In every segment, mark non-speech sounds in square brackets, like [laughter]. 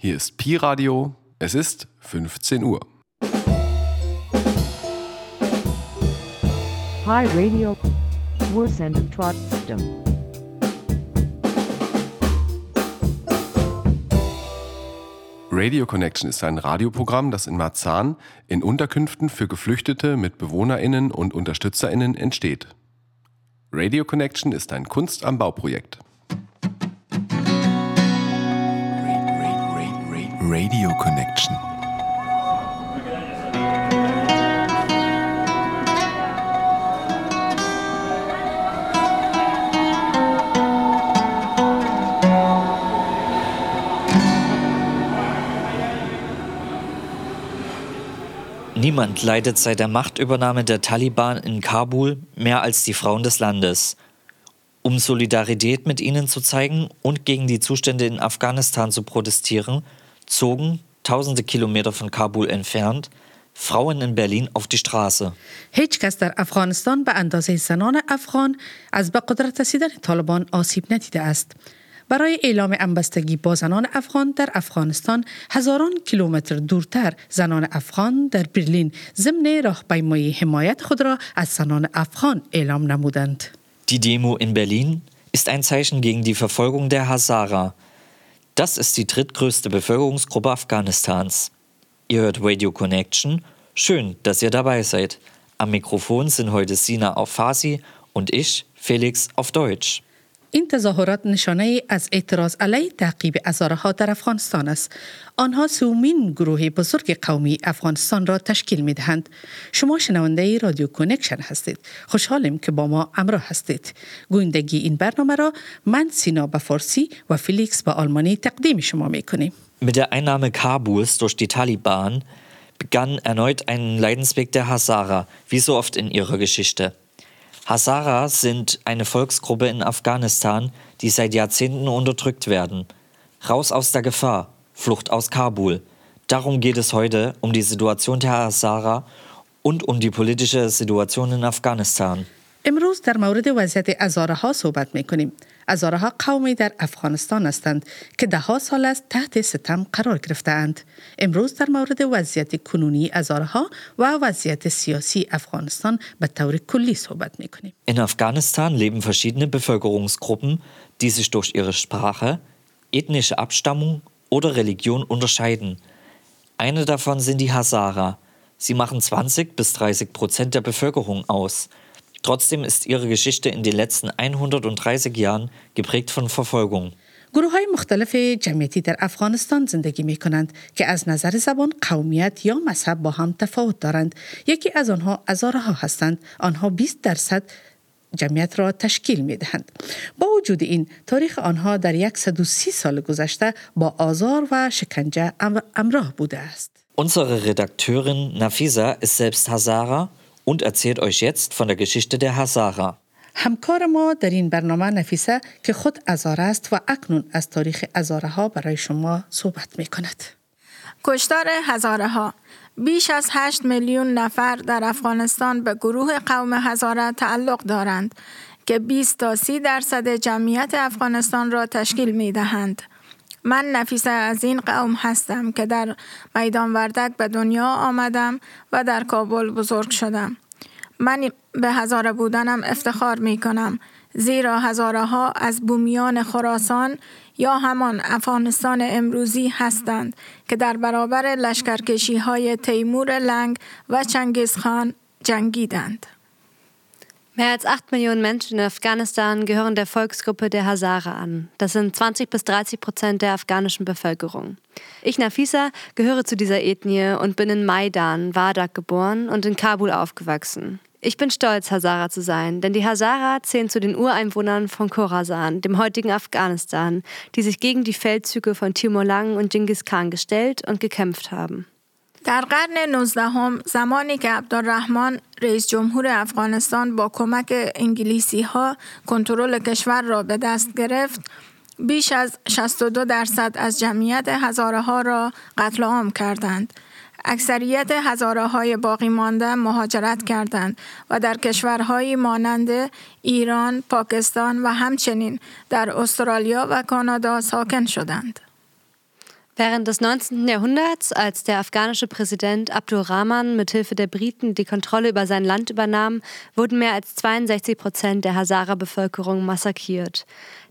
Hier ist Pi Radio. Es ist 15 Uhr. Pi Radio. Wursendet trotzdem. Radio Connection ist ein Radioprogramm, das in Marzahn in Unterkünften für Geflüchtete mit BewohnerInnen und UnterstützerInnen entsteht. Radio Connection ist ein Kunst am Bauprojekt. Radio Connection. Niemand leidet seit der Machtübernahme der Taliban in Kabul mehr als die Frauen des Landes. Um Solidarität mit ihnen zu zeigen und gegen die Zustände in Afghanistan zu protestieren, zogen, tausende Kilometer von Kabul entfernt, Frauen in Berlin auf die Straße. هیچ کس در افغانستان به اندازه زنان افغان از به قدرت رسیدن طالبان آسیب ندیده است. برای اعلام همبستگی با زنان افغان در افغانستان هزاران کیلومتر دورتر زنان افغان در برلین ضمن راهپیمایی حمایت خود را از زنان افغان اعلام نمودند. Die Demo in Berlin ist ein Zeichen gegen die Verfolgung der Hazara. das ist die drittgrößte Bevölkerungsgruppe Afghanistans. Ihr hört Radio Connection. Schön, dass ihr dabei seid. Am Mikrofon sind heute Sina auf Farsi und ich, Felix, auf Deutsch. این تظاهرات نشانه از اعتراض علیه تعقیب ها در افغانستان است. آنها سومین گروه بزرگ قومی افغانستان را تشکیل می دهند. شما شنونده رادیو کنکشن هستید. خوشحالیم که با ما همراه هستید. گویندگی این برنامه را من سینا به فارسی و فیلیکس به آلمانی تقدیم شما می کنیم. Mit der Einnahme Kabuls durch die Taliban begann erneut ein Leidensweg der Hazara, wie so oft in ihrer Geschichte. Hazara sind eine Volksgruppe in Afghanistan, die seit Jahrzehnten unterdrückt werden. Raus aus der Gefahr, Flucht aus Kabul. Darum geht es heute um die Situation der Hazara und um die politische Situation in Afghanistan. امروز در مورد وضعیت ازاره ها صحبت می کنیم. ازاره ها قومی در افغانستان هستند که ده ها سال است تحت ستم قرار گرفتند. امروز در مورد وضعیت کنونی ازاره ها و وضعیت سیاسی افغانستان به طور کلی صحبت می کنیم. In Afghanistan leben verschiedene Bevölkerungsgruppen, die sich durch ihre Sprache, ethnische Abstammung oder Religion unterscheiden. Eine davon sind die Hazara. Sie machen 20 bis 30 Prozent der Bevölkerung aus. Trotzdem ist ihre Geschichte in den letzten 130 Jahren geprägt von Verfolgung. گروه های مختلف جمعیتی در افغانستان زندگی می کنند که از نظر زبان، قومیت یا مذهب با هم تفاوت دارند. یکی از آنها ازاره ها هستند. آنها 20 درصد جمعیت را تشکیل می دهند. با وجود این تاریخ آنها در 130 سال گذشته با آزار و شکنجه امراه بوده است. Unsere Redakteurin Nafisa ist selbst Hazara und erzählt euch jetzt von der Geschichte der Hazara. همکار ما در این برنامه نفیسه که خود ازاره است و اکنون از تاریخ ازاره ها برای شما صحبت می کند. کشتار هزاره ها بیش از 8 میلیون نفر در افغانستان به گروه قوم هزاره تعلق دارند که 20 تا 30 درصد جمعیت افغانستان را تشکیل می دهند. من نفیسه از این قوم هستم که در میدان وردک به دنیا آمدم و در کابل بزرگ شدم. من به هزاره بودنم افتخار می کنم زیرا هزاره ها از بومیان خراسان یا همان افغانستان امروزی هستند که در برابر لشکرکشی های تیمور لنگ و چنگیز خان جنگیدند. Mehr als acht Millionen Menschen in Afghanistan gehören der Volksgruppe der Hazara an. Das sind 20 bis 30 Prozent der afghanischen Bevölkerung. Ich, Nafisa, gehöre zu dieser Ethnie und bin in Maidan, Wardak geboren und in Kabul aufgewachsen. Ich bin stolz, Hazara zu sein, denn die Hazara zählen zu den Ureinwohnern von Khorasan, dem heutigen Afghanistan, die sich gegen die Feldzüge von Timur Lang und Genghis Khan gestellt und gekämpft haben. در قرن 19 زمانی که عبدالرحمن رئیس جمهور افغانستان با کمک انگلیسی ها کنترل کشور را به دست گرفت بیش از 62 درصد از جمعیت هزاره ها را قتل عام کردند اکثریت هزاره های باقی مانده مهاجرت کردند و در کشورهایی مانند ایران، پاکستان و همچنین در استرالیا و کانادا ساکن شدند. Während des 19. Jahrhunderts, als der afghanische Präsident Abdul Rahman mithilfe der Briten die Kontrolle über sein Land übernahm, wurden mehr als 62 Prozent der Hazara-Bevölkerung massakriert.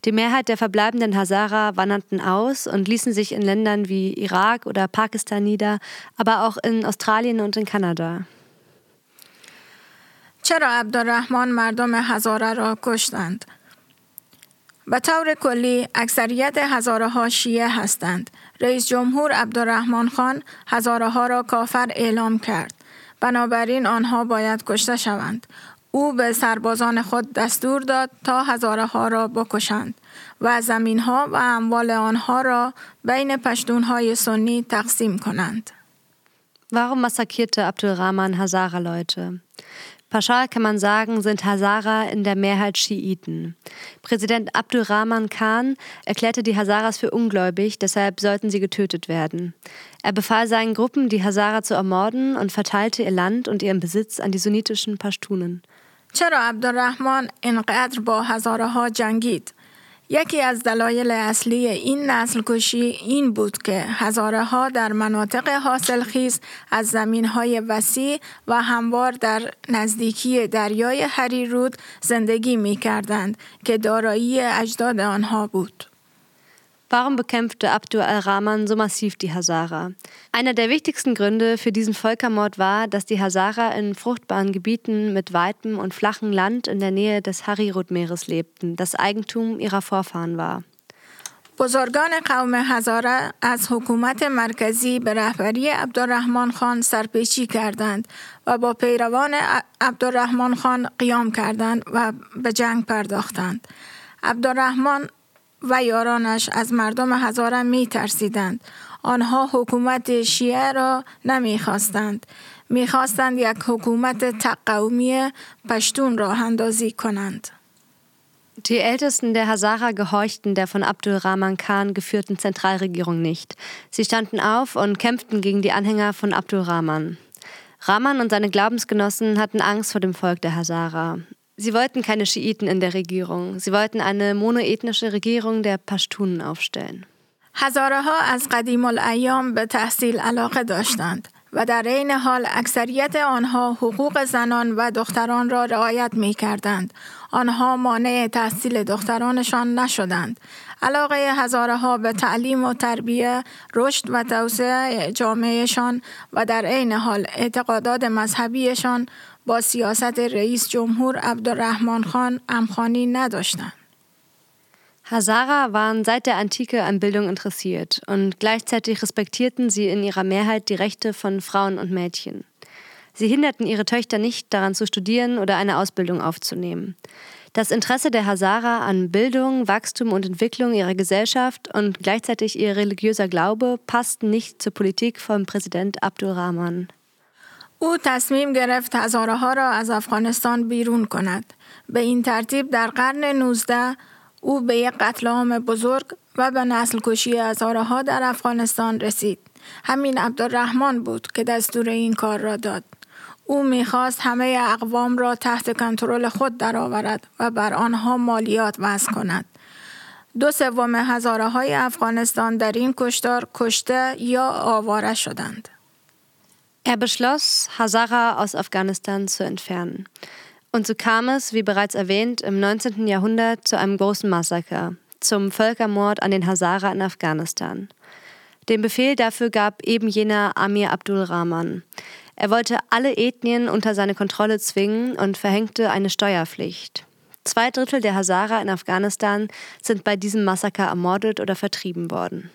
Die Mehrheit der verbleibenden Hazara wanderten aus und ließen sich in Ländern wie Irak oder Pakistan nieder, aber auch in Australien und in Kanada. چرا عبدالرحمن مردم هزاره را کشتند؟ به طور کلی اکثریت هزاره ها شیعه هستند. رئیس جمهور عبدالرحمن خان هزاره ها را کافر اعلام کرد. بنابراین آنها باید کشته شوند. او به سربازان خود دستور داد تا هزاره ها را بکشند و زمین ها و اموال آنها را بین پشتون های سنی تقسیم کنند. Warum massakrierte Abdulrahman Hazara-Leute? Pauschal kann man sagen, sind Hazara in der Mehrheit Schiiten. Präsident Abdurrahman Khan erklärte die Hazaras für ungläubig, deshalb sollten sie getötet werden. Er befahl seinen Gruppen, die Hazara zu ermorden und verteilte ihr Land und ihren Besitz an die sunnitischen Pashtunen. چرا عبدالرحمن اینقدر با هزاره ها جنگید؟ یکی از دلایل اصلی این نسل کشی این بود که هزاره ها در مناطق حاصل خیز از زمین های وسیع و هموار در نزدیکی دریای هریرود زندگی می کردند که دارایی اجداد آنها بود. Warum bekämpfte Abdul al-Rahman so massiv die Hazara? Einer der wichtigsten Gründe für diesen Völkermord war, dass die Hazara in fruchtbaren Gebieten mit weitem und flachem Land in der Nähe des Harirut-Meeres lebten, das Eigentum ihrer Vorfahren war. بزرگان قوم هزاره از حکومت مرکزی به رهبری عبدالرحمن خان سرپیچی کردند و با پیروان عبدالرحمن خان قیام کردند و به جنگ پرداختند. عبدالرحمن و یارانش از مردم هزاره می ترسیدند. آنها حکومت شیعه را نمی خواستند. می خواستند یک حکومت تقومی پشتون را اندازی کنند. Die Ältesten der Hazara gehorchten der von Abdul Rahman Khan geführten Zentralregierung nicht. Sie standen auf und kämpften gegen die Anhänger von Abdul Rahman. Rahman und seine Glaubensgenossen hatten Angst vor dem Volk der Hazara. Sie wollten keine Schiiten in der Regierung. Sie wollten eine monoethnische Regierung der Pashtunen aufstellen. هزاره ها از قدیم الایام به تحصیل علاقه داشتند و در عین حال اکثریت آنها حقوق زنان و دختران را رعایت می کردند. آنها مانع تحصیل دخترانشان نشدند. علاقه هزاره ها به تعلیم و تربیه، رشد و توسعه جامعهشان و در عین حال اعتقادات مذهبیشان با سیاست رئیس جمهور عبدالرحمن خان امخانی نداشتند. Hazara waren seit der Antike an Bildung interessiert und gleichzeitig respektierten sie in ihrer Mehrheit die Rechte von Frauen und Mädchen. Sie hinderten ihre Töchter nicht daran zu studieren oder eine Ausbildung aufzunehmen. Das Interesse der Hazara an Bildung, Wachstum und Entwicklung ihrer Gesellschaft und gleichzeitig ihr religiöser Glaube passten nicht zur Politik von Präsident Abdul Rahman. او تصمیم گرفت هزاره ها را از افغانستان بیرون کند. به این ترتیب در قرن 19 او به یک قتل عام بزرگ و به نسل کشی هزاره ها در افغانستان رسید. همین عبدالرحمن بود که دستور این کار را داد. او می‌خواست همه اقوام را تحت کنترل خود درآورد و بر آنها مالیات وضع کند. دو سوم هزاره های افغانستان در این کشتار کشته یا آواره شدند. Er beschloss, Hazara aus Afghanistan zu entfernen. Und so kam es, wie bereits erwähnt, im 19. Jahrhundert zu einem großen Massaker, zum Völkermord an den Hazara in Afghanistan. Den Befehl dafür gab eben jener Amir Abdul Rahman. Er wollte alle Ethnien unter seine Kontrolle zwingen und verhängte eine Steuerpflicht. Zwei Drittel der Hazara in Afghanistan sind bei diesem Massaker ermordet oder vertrieben worden.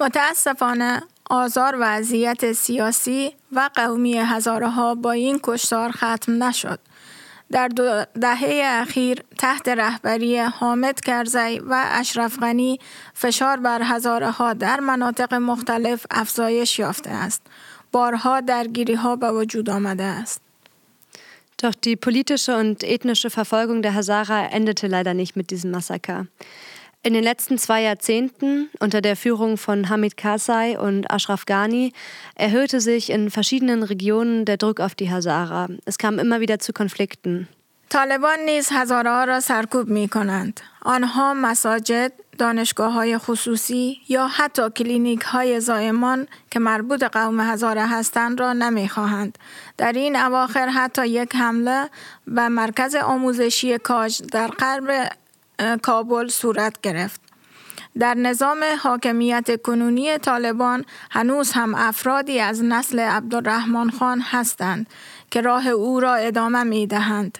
متاسفانه آزار و اذیت سیاسی و قومی هزاره ها با این کشتار ختم نشد. در دو دهه اخیر تحت رهبری حامد کرزی و اشرف غنی فشار بر هزاره ها در مناطق مختلف افزایش یافته است. بارها درگیری ها به وجود آمده است. Doch die politische und ethnische Verfolgung der Hazara endete leider nicht mit diesem Massaker. In den letzten zwei Jahrzehnten unter der Führung von Hamid Karzai und Ashraf Ghani erhöhte sich in verschiedenen Regionen der Druck auf die Hazara. Es kam immer wieder zu Konflikten. طالبان نیز هزاره ها را سرکوب می کنند. آنها مساجد، دانشگاه های خصوصی یا حتی کلینیک های زایمان که مربوط قوم هزاره هستند را نمی خواهند. در این اواخر حتی یک حمله به مرکز آموزشی کاج در قلب کابل صورت گرفت. در نظام حاکمیت کنونی طالبان هنوز هم افرادی از نسل عبدالرحمن خان هستند که راه او را ادامه می دهند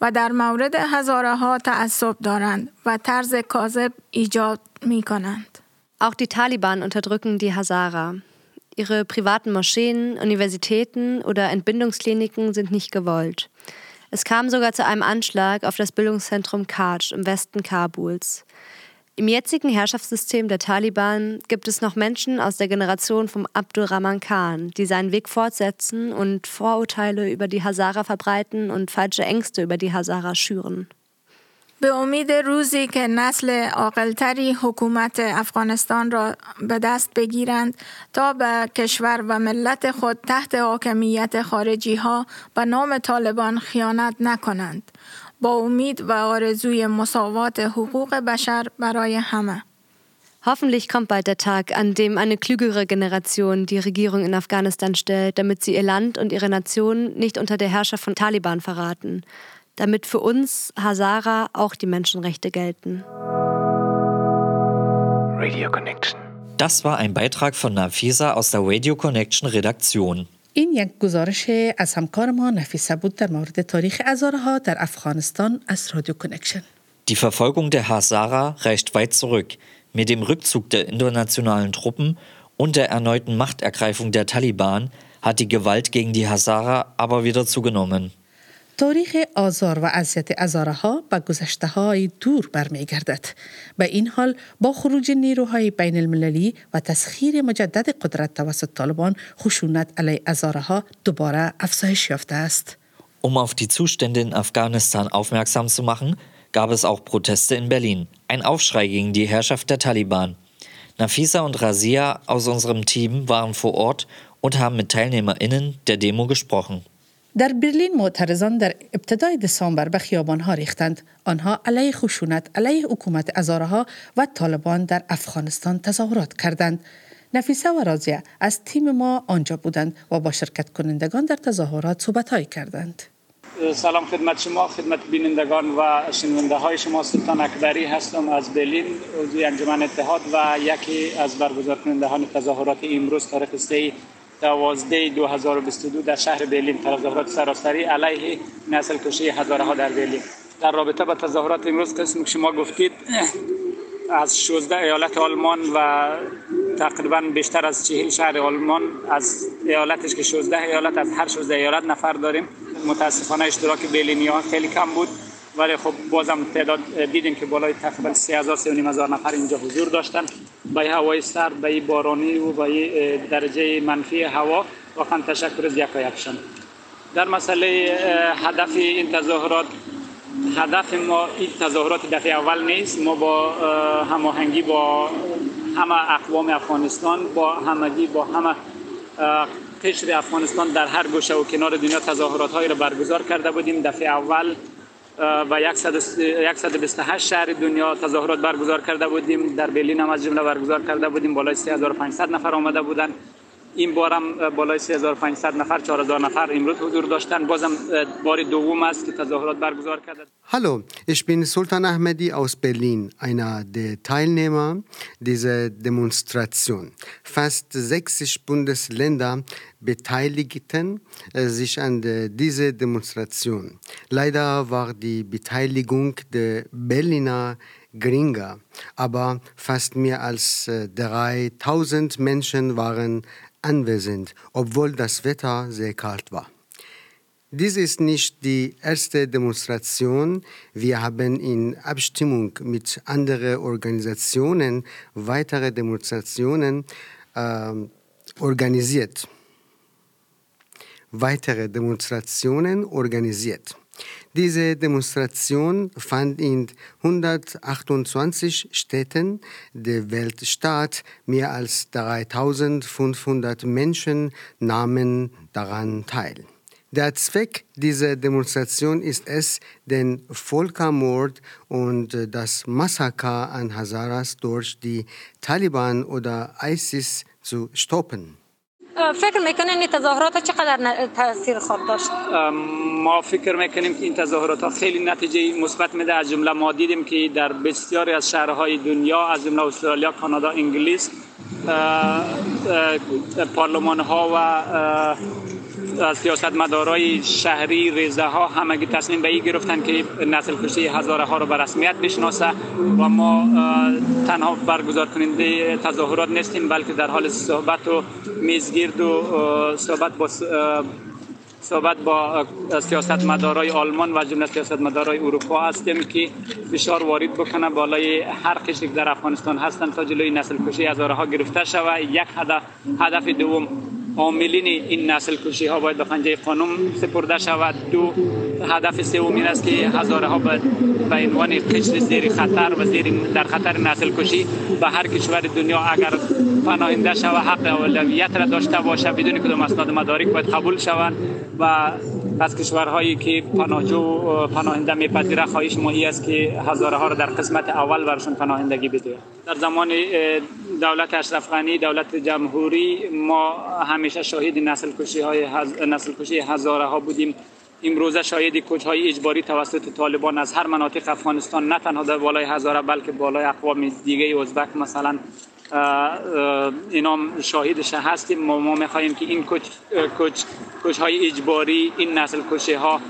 و در مورد هزاره ها تعصب دارند و طرز کاذب ایجاد می کنند. Auch die Taliban unterdrücken die Hazara. Ihre privaten Moscheen, Universitäten oder Entbindungskliniken sind nicht gewollt. Es kam sogar zu einem Anschlag auf das Bildungszentrum Kaj im Westen Kabuls. Im jetzigen Herrschaftssystem der Taliban gibt es noch Menschen aus der Generation von Abdurrahman Khan, die seinen Weg fortsetzen und Vorurteile über die Hazara verbreiten und falsche Ängste über die Hazara schüren. به امید روزی که نسل عاقلتری حکومت افغانستان را به دست بگیرند تا به کشور و ملت خود تحت حاکمیت خارجی ها به نام طالبان خیانت نکنند. با امید و آرزوی مساوات حقوق بشر برای همه. Hoffentlich kommt bald der Tag, an dem eine klügere Generation die Regierung in Afghanistan stellt, damit sie ihr Land und ihre Nation nicht unter der Herrschaft von Taliban verraten, damit für uns Hazara auch die Menschenrechte gelten. Radio Connection. Das war ein Beitrag von Nafisa aus der Radio Connection Redaktion. این یک گزارش از همکار ما نفیسه بود در مورد تاریخ ازارها در افغانستان از رادیو کنکشن. Die Verfolgung der Hazara reicht weit zurück. Mit dem Rückzug der internationalen Truppen und der erneuten Machtergreifung der Taliban hat die Gewalt gegen die Hazara aber wieder zugenommen. تاریخ آزار و اذیت ازاره ها به گذشته های دور برمیگردد. به این حال با خروج نیروهای بین المللی و تسخیر مجدد قدرت توسط طالبان خشونت علیه ازاره ها دوباره افزایش یافته است. Um auf die Zustände in Afghanistan aufmerksam zu machen, gab es auch Proteste in Berlin. Ein Aufschrei gegen die Herrschaft der Taliban. Nafisa und Razia aus unserem Team waren vor Ort und haben mit TeilnehmerInnen der Demo gesprochen. در برلین معترضان در ابتدای دسامبر به خیابانها ریختند. آنها علیه خشونت علیه حکومت ازارها و طالبان در افغانستان تظاهرات کردند. نفیسه و رازیه از تیم ما آنجا بودند و با شرکت کنندگان در تظاهرات صحبتهایی کردند. سلام خدمت شما خدمت بینندگان و شنونده های شما سلطان اکبری هستم از برلین عضو انجمن اتحاد و یکی از برگزار کنندگان تظاهرات امروز تاریخ 3 دوازده 2022 در شهر برلین تظاهرات سراسری علیه نسل کشی هزاره ها در برلین. در رابطه با تظاهرات امروز قسم شما گفتید از 16 ایالت آلمان و تقریبا بیشتر از 40 شهر آلمان از ایالتش که 16 ایالت از هر 16 ایالت نفر داریم. متاسفانه اشتراک برلینی ها خیلی کم بود. ولی خب بازم تعداد دیدیم که بالای تقریبا 3000 3500 نفر اینجا حضور داشتن. با هوای سرد با بارانی و با درجه منفی هوا. واقعا تشکر از یک یکشان در مسئله هدف این تظاهرات هدف ما این تظاهرات دفعه اول نیست. ما با هماهنگی با همه اقوام افغانستان با همگی با همه قشر افغانستان در هر گوشه و کنار دنیا تظاهرات های را برگزار کرده بودیم. دفعه اول و 128 شهر دنیا تظاهرات برگزار کرده بودیم. در برلین هم از جمله برگزار کرده بودیم. بالای 3500 نفر آمده بودند. این بار هم بالای 3500 نفر 4000 نفر امروز حضور داشتن بازم بار دوم است که تظاهرات برگزار کرده Hallo, ich bin Sultan Ahmedi aus Berlin, einer der Teilnehmer dieser Demonstration. Fast 60 Bundesländer beteiligten sich an dieser Demonstration. Leider war die Beteiligung der Berliner geringer, aber fast mehr als 3000 Menschen waren anwesend, obwohl das Wetter sehr kalt war. Dies ist nicht die erste Demonstration. Wir haben in Abstimmung mit anderen Organisationen weitere Demonstrationen äh, organisiert. Weitere Demonstrationen organisiert. Diese Demonstration fand in 128 Städten der Welt statt. Mehr als 3500 Menschen nahmen daran teil. Der Zweck dieser Demonstration ist es, den Völkermord und das Massaker an Hazaras durch die Taliban oder ISIS zu stoppen. فکر می‌کنین این تظاهرات چقدر ن- تاثیر خواهد داشت؟ ما فکر می‌کنیم که این تظاهرات ها خیلی نتیجه مثبت میده. از جمله ما دیدیم که در بسیاری از شهرهای دنیا از جمله استرالیا کانادا انگلیس پارلمان ها و اه، سیاست مدارای شهری ریزه ها همگی تصمیم به این گرفتن که نسل کشی هزاره ها رو به رسمیت بشناسه و ما تنها برگزار کننده تظاهرات نیستیم بلکه در حال صحبت و میزگرد و صحبت با صحبت با سیاست مدارای آلمان و جمله سیاست مدارای اروپا هستیم که فشار وارد بکنه بالای هر قشری در افغانستان هستند تا جلوی نسل کشی هزاره ها گرفته شود. یک هدف هدف دوم عاملین این نسل کشی ها باید به پنجه قانون سپرده شود. دو هدف سوم این است که هزاره ها به عنوان قشر زیر خطر و زیر در خطر نسل کشی به هر کشور دنیا اگر پناهنده شود حق اولویت را داشته باشه بدون کدام اسناد مدارک باید قبول شوند و از کشورهایی که پناهجو پناهنده میپذیره خواهش ما است که هزاره ها را در قسمت اول برشون پناهندگی بده در زمان دولت اشرف غنی دولت جمهوری ما همیشه شاهد نسل کشی های هز... نسل کشی هزاره ها بودیم. امروزه شاهد کش های اجباری توسط طالبان از هر مناطق افغانستان نه تنها در بالای هزاره بلکه بالای اقوام دیگه ازبک مثلا اه، اه، اینا هم شاهدش هستیم. ما, می‌خواهیم که این کچ, کچ, کچ های اجباری این نسل کشی ها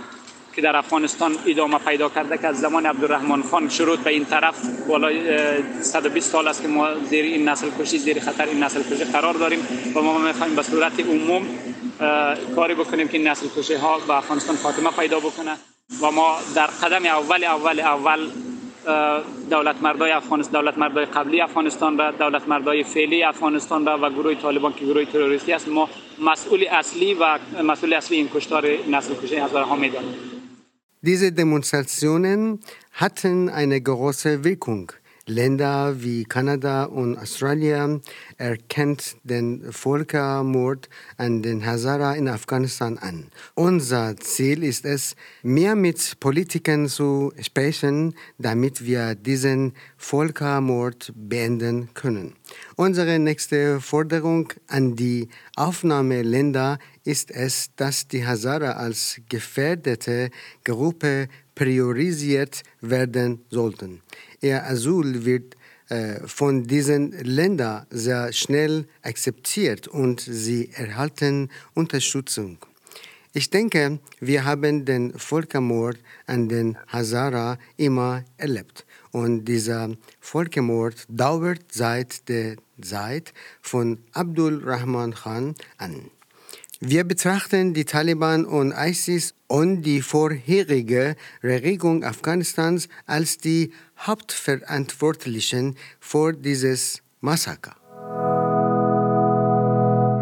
که در افغانستان ادامه پیدا کرده که از زمان عبدالرحمن خان شروع به این طرف بالای اه، 120 سال است که ما زیر این نسل کشی زیر خطر این نسل کشی قرار داریم و ما می‌خواهیم به صورت عموم کاری بکنیم که این نسل کشی ها به افغانستان خاتمه پیدا بکنه و ما در قدم اول اول اول دولت مردای افغانستان دولت مردای قبلی افغانستان را دولت مردای فعلی افغانستان را و گروه طالبان که گروه تروریستی است ما مسئول اصلی و مسئول اصلی این کشتار نسل کشی هزاره ها می‌دانیم. Diese Demonstrationen hatten eine große Wirkung. Länder wie Kanada und Australien erkennt den Völkermord an den Hazara in Afghanistan an. Unser Ziel ist es, mehr mit Politikern zu sprechen, damit wir diesen Völkermord beenden können. Unsere nächste Forderung an die Aufnahmeländer ist es, dass die Hazara als gefährdete Gruppe priorisiert werden sollten. Ihr Asyl wird äh, von diesen Ländern sehr schnell akzeptiert und sie erhalten Unterstützung. Ich denke, wir haben den Völkermord an den Hazara immer erlebt. Und dieser Völkermord dauert seit der Zeit von Abdul Rahman Khan an. Wir betrachten die Taliban und ISIS und die vorherige Regierung Afghanistans als die Hauptverantwortlichen für dieses Massaker.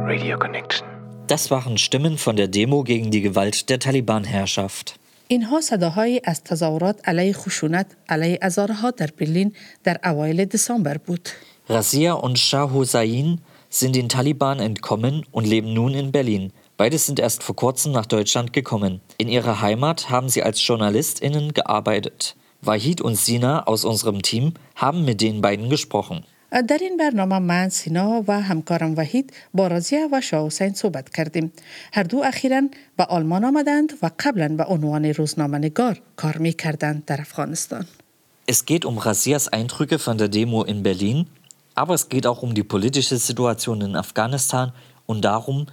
Radio Connection. Das waren Stimmen von der Demo gegen die Gewalt der Taliban-Herrschaft. اینها صداهایی از تظاهرات علیه خشونت علیه ازارها در برلین در اوایل دسامبر بود. Razia und Shah Hossein sind den Taliban entkommen und leben nun in Berlin. Beide sind erst vor kurzem nach Deutschland gekommen. In ihrer Heimat haben sie als JournalistInnen gearbeitet. Wahid und Sina aus unserem Team haben mit den beiden gesprochen. در این برنامه من سینا و همکارم وحید با رازیه و شاه حسین صحبت کردیم هر دو اخیرا به آلمان آمدند و قبلا به عنوان روزنامه نگار کار می کردند در افغانستان Es geht um Razias Eindrücke von der Demo in Berlin, aber es geht auch um die politische Situation in Afghanistan und darum,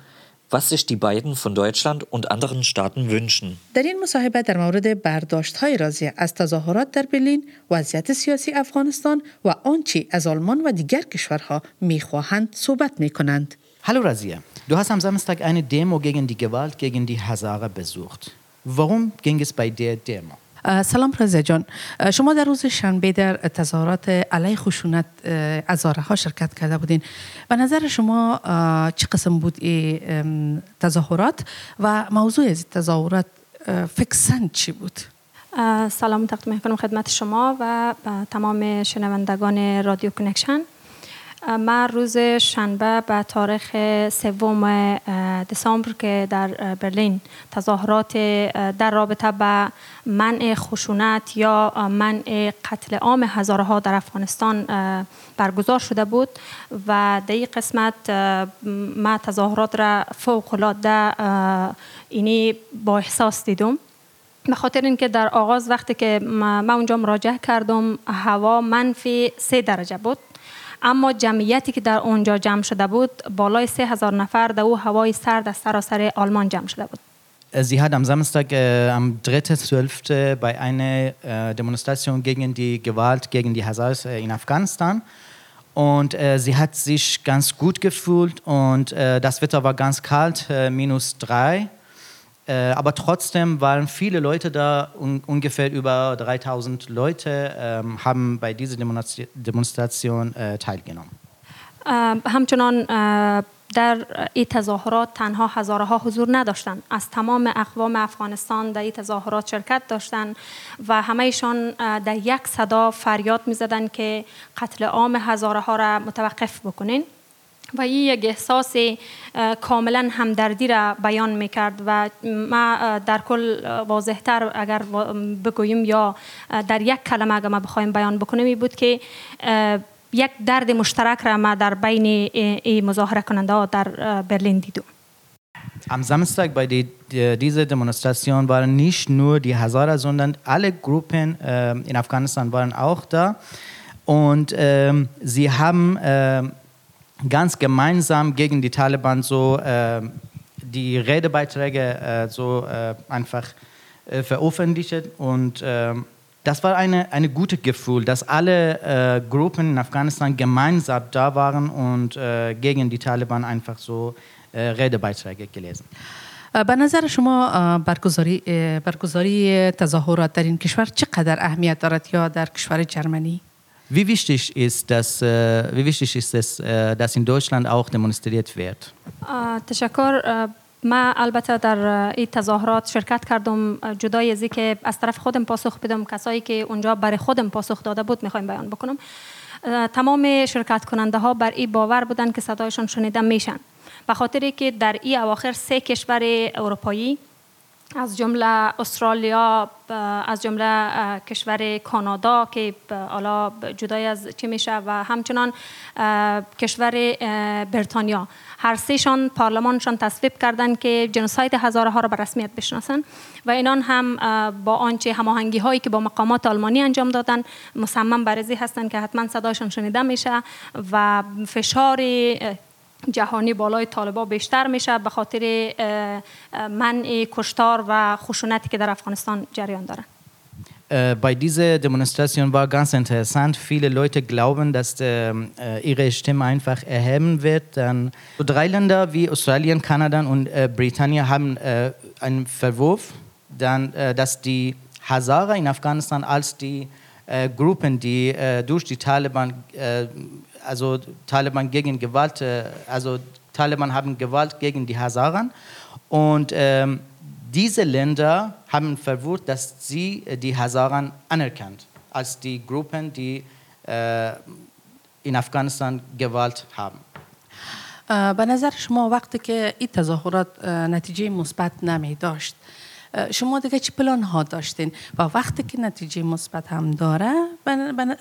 was sich die beiden von Deutschland und anderen Staaten wünschen. در این مصاحبه در مورد برداشت های رازیه از تظاهرات در برلین وضعیت سیاسی افغانستان و آنچه از آلمان و دیگر کشورها می خواهند صحبت می کنند Hallo Razia, du hast am Samstag eine Demo gegen die Gewalt gegen die Hazara besucht. Warum ging es bei der Demo? سلام رازیه جان. شما در روز شنبه در تظاهرات علیه خشونت ازاره ها شرکت کرده بودین. و نظر شما چه قسم بود این تظاهرات و موضوع از تظاهرات اه، فکسن چی بود؟ سلام تقدیم می‌کنم خدمت شما و تمام شنوندگان رادیو کنکشن. من روز شنبه به تاریخ سوم دسامبر که در برلین تظاهرات اه، در رابطه به منع خشونت یا منع قتل عام هزارها در افغانستان برگزار شده بود و در این قسمت ما تظاهرات را فوق العاده اینی با احساس دیدم. به خاطر اینکه در آغاز وقتی که ما اونجا مراجعه کردم هوا منفی سه درجه بود. اما جمعیتی که در اونجا جمع شده بود بالای سه هزار نفر در او هوای سرد از سراسر آلمان جمع شده بود Sie hat am Samstag, äh, am 3.12. bei einer äh, Demonstration gegen die Gewalt gegen die Hazaras äh, in Afghanistan. Und äh, sie hat sich ganz gut gefühlt und äh, das Wetter war ganz kalt, äh, minus drei. Äh, aber trotzdem waren viele Leute da, un ungefähr über 3000 Leute ähm, haben bei dieser Demonstration, Demonstration äh, teilgenommen. اه، همچنان اه، در این تظاهرات تنها هزارها حضور نداشتند از تمام اقوام افغانستان در این تظاهرات شرکت داشتند و همهشان اه، در یک صدا فریاد می‌زدند که قتل عام هزارها را متوقف بکنین و این یک احساس کاملا همدردی را بیان می‌کرد و ما در کل واضحتر اگر بگوییم یا در یک کلمه اگر ما بخوایم بیان بکنیم این بود که یک درد مشترک را ما در بین ای- این مظاهره کننده ها در برلین دیدم Am Samstag bei die, die, dieser Demonstration waren nicht nur die Hazara, sondern alle Gruppen ähm, in Afghanistan waren auch da. Und ähm, sie haben ähm, ganz gemeinsam gegen die Taliban so ähm, die Redebeiträge äh, so äh, einfach äh, veröffentlicht. Und ähm, das war eine, eine gute Gefühl, dass alle äh, Gruppen in Afghanistan gemeinsam da waren und äh, gegen die Taliban einfach so äh, Redebeiträge gelesen. به نظر شما اه، برگزاری اه، برگزاری تظاهرات در این کشور چقدر اهمیت دارد یا در کشور جرمنی؟ Wie wichtig ist, dass, äh, wie wichtig ist es, äh, dass in Deutschland auch demonstriert wird? تشکر ما البته در این تظاهرات شرکت کردم جدای از که از طرف خودم پاسخ بدم کسایی که اونجا برای خودم پاسخ داده بود می‌خوایم بیان بکنم تمام شرکت کننده ها بر این باور بودن که صدایشان شنیده میشن به خاطری که در این اواخر سه کشور اروپایی از جمله استرالیا از جمله کشور کانادا که حالا جدای از چی میشه و همچنان کشور بریتانیا هر سهشان پارلمانشان تصویب کردند که جنوساید هزاره ها را به رسمیت بشناسند و اینان هم با آنچه هماهنگی هایی که با مقامات آلمانی انجام دادن مصمم برزی هستند که حتما صدایشان شنیده میشه و فشار اه، جهانی بالای طالبا بیشتر میشه به خاطر منع کشتار و خشونتی که در افغانستان جریان داره Äh, bei dieser Demonstration war ganz interessant. Viele Leute glauben, dass ähm, äh, ihre Stimme einfach erheben wird. Dann so drei Länder wie Australien, Kanada und äh, Britannien haben äh, einen Verwurf, dann, äh, dass die Hazara in Afghanistan als die äh, Gruppen, die äh, durch die Taliban, äh, also Taliban gegen Gewalt, äh, also Taliban haben Gewalt gegen die Hazaren und ähm, diese Länder haben verwirrt, dass sie äh, die Hazaren anerkannt als die Gruppen, die äh, in Afghanistan Gewalt haben. اه، به نظر شما وقتی که این تظاهرات اه، نتیجه مثبت نمی داشت اه، شما دیگه چه پلان ها داشتین؟ و وقتی که نتیجه مثبت هم داره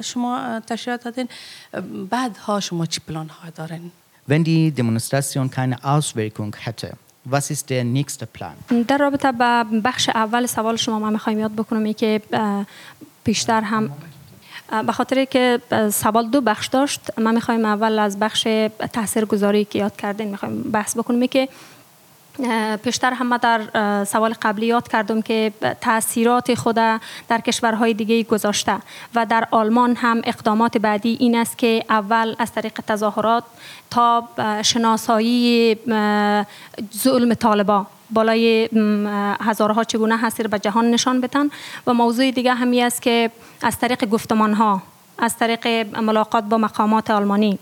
شما تشریح دادین اه، بعدها شما چه پلان ها دارین؟ Wenn die Demonstration keine Auswirkung hätte, was ist der nächste Plan? در رابطه با بخش اول سوال شما من می‌خوایم یاد بکنم ای که بیشتر هم به خاطر که سوال دو بخش داشت ما می‌خوایم اول از بخش تاثیرگذاری که یاد کردین می‌خوایم بحث بکنم ای که پیشتر هم در سوال قبلی یاد کردم که تاثیرات خود در کشورهای دیگه گذاشته و در آلمان هم اقدامات بعدی این است که اول از طریق تظاهرات تا شناسایی ظلم طالبا بالای هزارها چگونه هستی رو به جهان نشان بدن و موضوع دیگه همی است که از طریق گفتمان ها از طریق ملاقات با مقامات آلمانی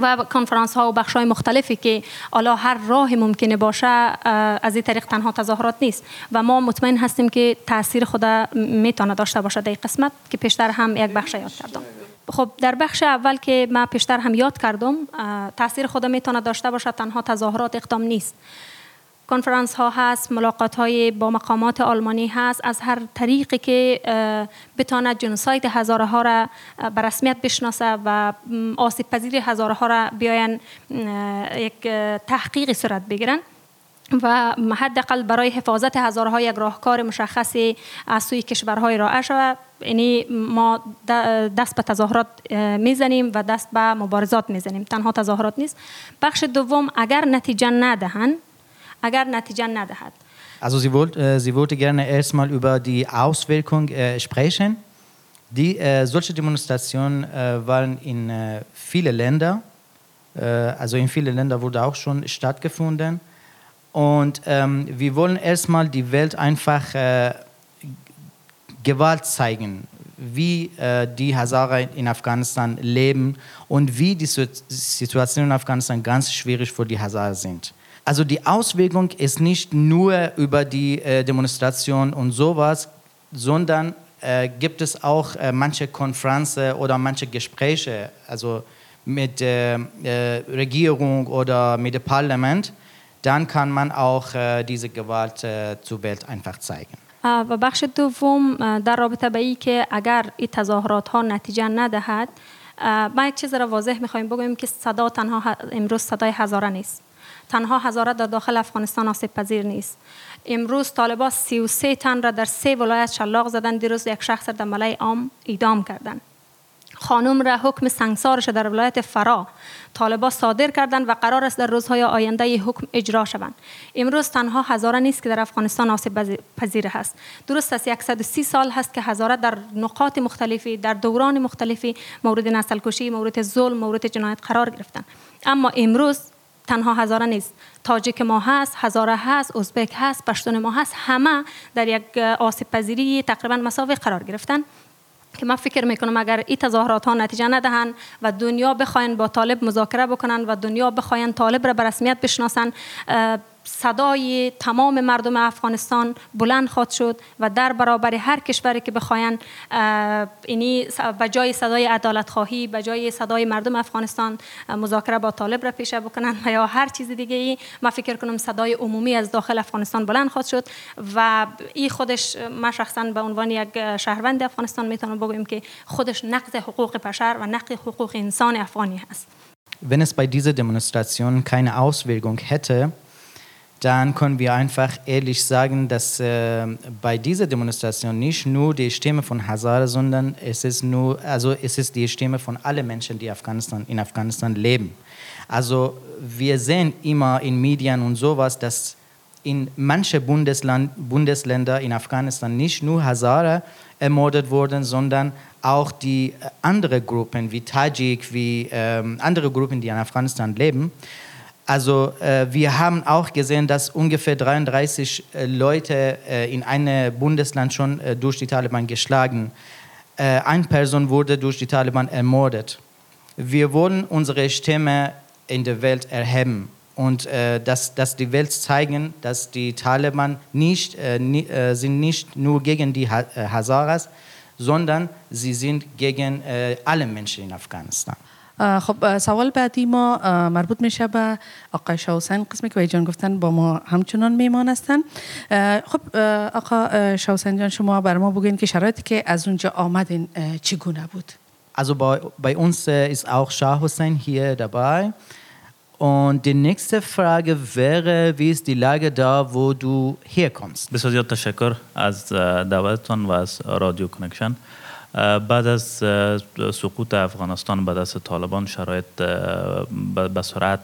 و کنفرانس ها و بخش های مختلفی که حالا هر راه ممکنه باشه از این طریق تنها تظاهرات نیست. و ما مطمئن هستیم که تاثیر خود می‌تونه داشته باشه در قسمت که پیشتر هم یک بخش یاد کردم. خب در بخش اول که ما پیشتر هم یاد کردم تاثیر خود می‌تونه داشته باشد تنها تظاهرات اقدام نیست. کنفرانس ها هست ملاقات های با مقامات آلمانی هست. از هر طریقی که بتاند جنوساید هزاره ها را به رسمیت بشناسه و آسیب پذیر هزاره ها را بیاین یک اه، تحقیقی صورت بگیرن. و حداقل برای حفاظت هزارها یک راهکار مشخصی از سوی کشورهای ارائه شود یعنی ما دست به تظاهرات اه، می‌زنیم و دست به مبارزات می‌زنیم. تنها تظاهرات نیست. بخش دوم اگر نتیجه ندهند اگر نتیجه ندهد Also sie wollte, äh, sie wollte gerne erstmal über die Auswirkung äh, sprechen. Die, äh, solche Demonstrationen äh, waren in äh, viele Länder, äh, also in viele Länder wurde auch schon stattgefunden. Und ähm, wir wollen erstmal die Welt einfach äh, Gewalt zeigen, wie äh, die Hazara in Afghanistan leben und wie die Situ- Situation in Afghanistan ganz schwierig für die Hazara sind. Also die Auswirkung ist nicht nur über die äh, Demonstration und sowas, sondern äh, gibt es auch äh, manche Konferenzen oder manche Gespräche, also mit der äh, Regierung oder mit dem Parlament, dann kann man auch äh, diese Gewalt äh, zur Welt einfach zeigen. اه، و بخش دوم اه، در رابطه به ای که اگر این تظاهرات ها نتیجه ندهد اه، ما یک چیز را واضح میخوایم بگوییم که صدا تنها ه- امروز صدای هزاره نیست تنها هزاره در داخل افغانستان آسیب پذیر نیست. امروز طالبا 33 تن را در سه ولایت شلاق زدن دیروز یک شخص در ملای عام اعدام کردند. خانم را حکم سنگسارش در ولایت فرا طالبا صادر کردند و قرار است در روزهای آینده ای حکم اجرا شوند. امروز تنها هزاره نیست که در افغانستان آسیب پذی- پذیر هست. درست است 130 سال هست که هزاره در نقاط مختلفی در دوران مختلفی مورد نسل کشی مورد ظلم مورد جنایت قرار گرفتن اما امروز تنها هزاره نیست. تاجیک ما هست هزاره هست ازبک هست پشتون ما هست. همه در یک آسیب پذیری تقریبا مساوی قرار گرفتن که من فکر می‌کنم اگر این تظاهرات ها نتیجه ندهند و دنیا بخواین با طالب مذاکره بکنن و دنیا بخواین طالب را به رسمیت بشناسن صدای تمام مردم افغانستان بلند خواهد شد و در برابر هر کشوری که بخواین اینی به جای صدای عدالت خواهی به جای صدای مردم افغانستان مذاکره با طالب را پیشه بکنن [laughs] یا هر چیز دیگه ای من فکر کنم صدای عمومی از داخل افغانستان بلند خواهد شد و این خودش من شخصا به عنوان یک شهروند افغانستان می‌تونم بگویم که خودش نقض حقوق بشر و نقض حقوق انسان افغانی هست Wenn es bei dieser Demonstration keine Auswirkung hätte, dann können wir einfach ehrlich sagen, dass äh, bei dieser Demonstration nicht nur die Stimme von Hazara, sondern es ist nur, also es ist die Stimme von allen Menschen, die Afghanistan, in Afghanistan leben. Also wir sehen immer in Medien und sowas, dass in manchen Bundesland, Bundesländer in Afghanistan nicht nur Hazara ermordet wurden, sondern auch die äh, andere Gruppen wie Tajik, wie ähm, andere Gruppen, die in Afghanistan leben. Also äh, wir haben auch gesehen, dass ungefähr 33 äh, Leute äh, in einem Bundesland schon äh, durch die Taliban geschlagen. Äh, eine Person wurde durch die Taliban ermordet. Wir wollen unsere Stimme in der Welt erheben und äh, dass, dass die Welt zeigen, dass die Taliban nicht, ni, sind nicht nur gegen die ha Hazaras, sondern sie sind gegen alle Menschen in Afghanistan. خب سوال بعدی ما مربوط میشه به آقای شاوسن قسمی که جان گفتن با ما همچنان میمان هستن خب آقا شاوسن جان شما بر ما بگین که شرایطی که از اونجا آمدین چگونه بود Also bei, bei uns ist auch Shah Hussein hier dabei. Und die nächste Frage wäre, wie ist die Lage da, wo du herkommst? بسیار زیاد تشکر از دعوتتان و از رادیو کنکشن اه، بعد از سقوط افغانستان به دست طالبان شرایط به سرعت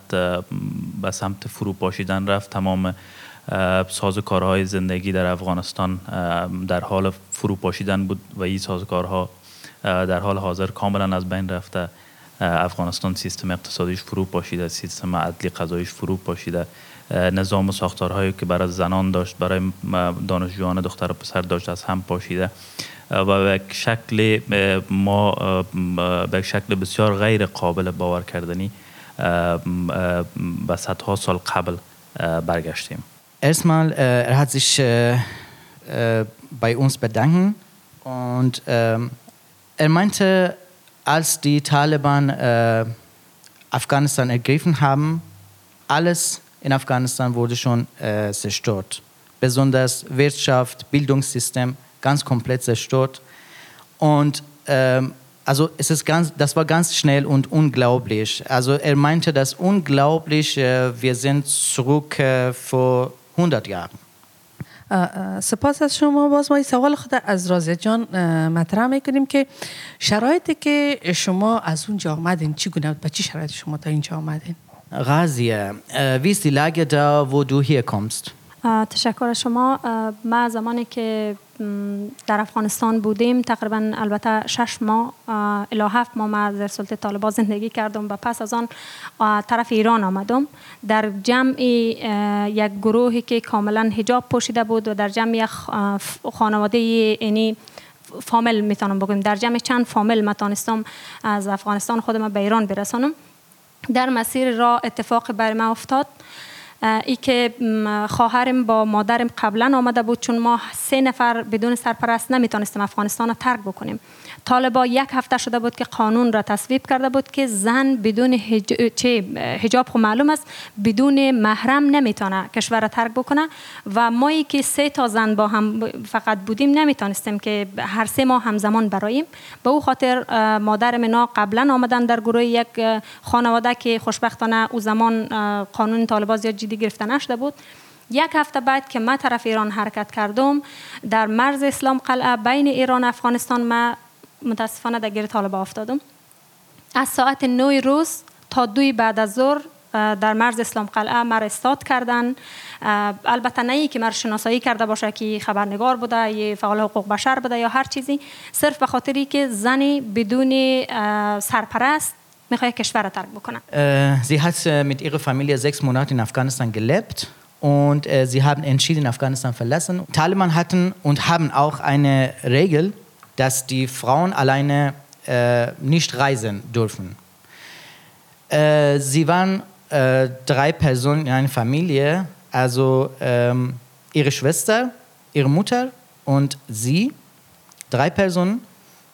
به سمت فروپاشیدن رفت. تمام سازوکارهای زندگی در افغانستان در حال فروپاشیدن بود و این سازوکارها در حال حاضر کاملا از بین رفته. افغانستان سیستم اقتصادیش فرو پاشیده سیستم عدلی قضاییش فرو پاشیده. نظام و ساختارهایی که برای زنان داشت برای دانشجویان دختر و پسر داشت از هم پاشیده. و به یک شکل اه، ما اه، م- به یک شکل بسیار غیر قابل باور کردنی اه، م- اه، به صدها سال قبل اه، برگشتیم Erstmal, äh, er hat sich äh, äh, bei uns bedanken und ähm, er meinte, als die Taliban äh, Afghanistan ergriffen haben, alles in Afghanistan wurde schon äh, zerstört. Besonders Wirtschaft, Bildungssystem, ganz komplett zerstört. Und ähm, also es ist ganz, das war ganz schnell und unglaublich. Also er meinte das unglaublich, äh, wir sind zurück äh, vor 100 Jahren. سپاس از شما باز ما این سوال خود از رازی جان مطرح میکنیم که شرایطی که شما از اونجا آمدین چگونه بود به چی شرایط شما تا اینجا آمدین Razia, äh, wie ist die Lage da, wo du hier kommst? تشکر شما. ما زمانی که در افغانستان بودیم تقریبا البته شش ماه اه، الی هفت ماه ما در سلطه طالبان زندگی کردم و پس از آن طرف ایران آمدم. در جمع یک گروهی که کاملا هجاب پوشیده بود و در جمع یک خانواده یعنی فامیل می‌تونم بگویم. در جمع چند فامیل ما تانستم از افغانستان خودم به ایران برسانم. در مسیر را اتفاق بر ما افتاد. ای که خواهرم با مادرم قبلا آمده بود چون ما سه نفر بدون سرپرست نمی‌تونستیم افغانستان را ترک بکنیم. طالبا یک هفته شده بود که قانون را تصویب کرده بود که زن بدون هج... چه هجاب خو معلوم است بدون محرم نمی‌تونه کشور را ترک بکنه و مایی که سه تا زن با هم فقط بودیم نمی‌تونستیم که هر سه ماه همزمان براییم. به او خاطر مادر منا قبلا آمدن در گروه یک خانواده که خوشبختانه او زمان قانون طالبان زیاد جدی گرفته نشده بود. یک هفته بعد که ما طرف ایران حرکت کردم در مرز اسلام قلعه بین ایران و افغانستان ما متاسفانه در گیر طالبان افتادم. از ساعت 9 روز تا دوی بعد از ظهر در مرز اسلام قلعه مرا استاد کردن. البته نه ای که مرا شناسایی کرده باشه که خبرنگار بوده یا فعال حقوق بشر بوده یا هر چیزی صرف به خاطری که زنی بدون سرپرست می‌خواد کشور را ترک بکنه. sie hat mit ihrer Familie sechs Monate in Afghanistan gelebt und sie haben entschieden, Afghanistan verlassen. Taliban hatten und haben auch eine Regel, dass die Frauen alleine äh, nicht reisen dürfen. Äh, sie waren äh, drei Personen in einer Familie, also ähm, ihre Schwester, ihre Mutter und sie, drei Personen.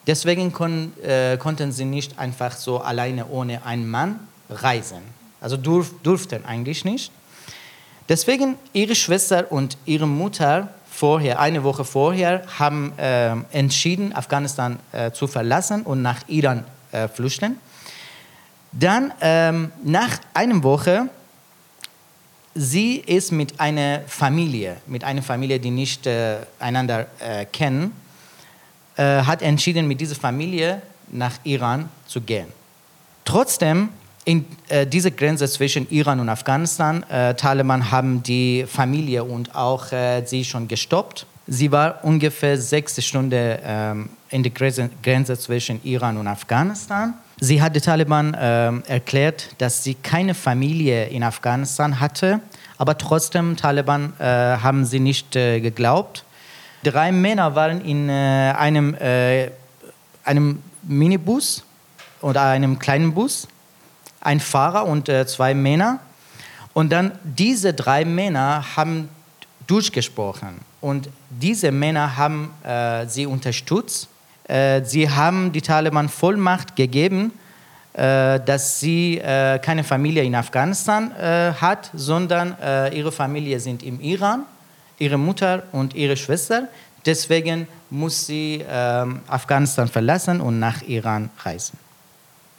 Deswegen kon, äh, konnten sie nicht einfach so alleine ohne einen Mann reisen. Also durf, durften eigentlich nicht. Deswegen ihre Schwester und ihre Mutter vorher, eine Woche vorher, haben äh, entschieden, Afghanistan äh, zu verlassen und nach Iran äh, flüchten. Dann ähm, nach einer Woche, sie ist mit einer Familie, mit einer Familie, die nicht äh, einander äh, kennen, äh, hat entschieden, mit dieser Familie nach Iran zu gehen. Trotzdem, in äh, dieser Grenze zwischen Iran und Afghanistan, äh, Taliban haben die Familie und auch äh, sie schon gestoppt. Sie war ungefähr sechs Stunden ähm, in der Grenze, Grenze zwischen Iran und Afghanistan. Sie hat die Taliban ähm, erklärt, dass sie keine Familie in Afghanistan hatte, aber trotzdem Taliban äh, haben sie nicht äh, geglaubt. Drei Männer waren in äh, einem, einem Minibus oder einem kleinen Bus, ein Fahrer und äh, zwei Männer. Und dann diese drei Männer haben durchgesprochen und diese Männer haben äh, sie unterstützt. Äh, sie haben die Taliban Vollmacht gegeben, äh, dass sie äh, keine Familie in Afghanistan äh, hat, sondern ihre Familie sind im Iran, ihre Mutter und ihre Schwester. Deswegen muss sie ähm, Afghanistan verlassen und nach Iran reisen.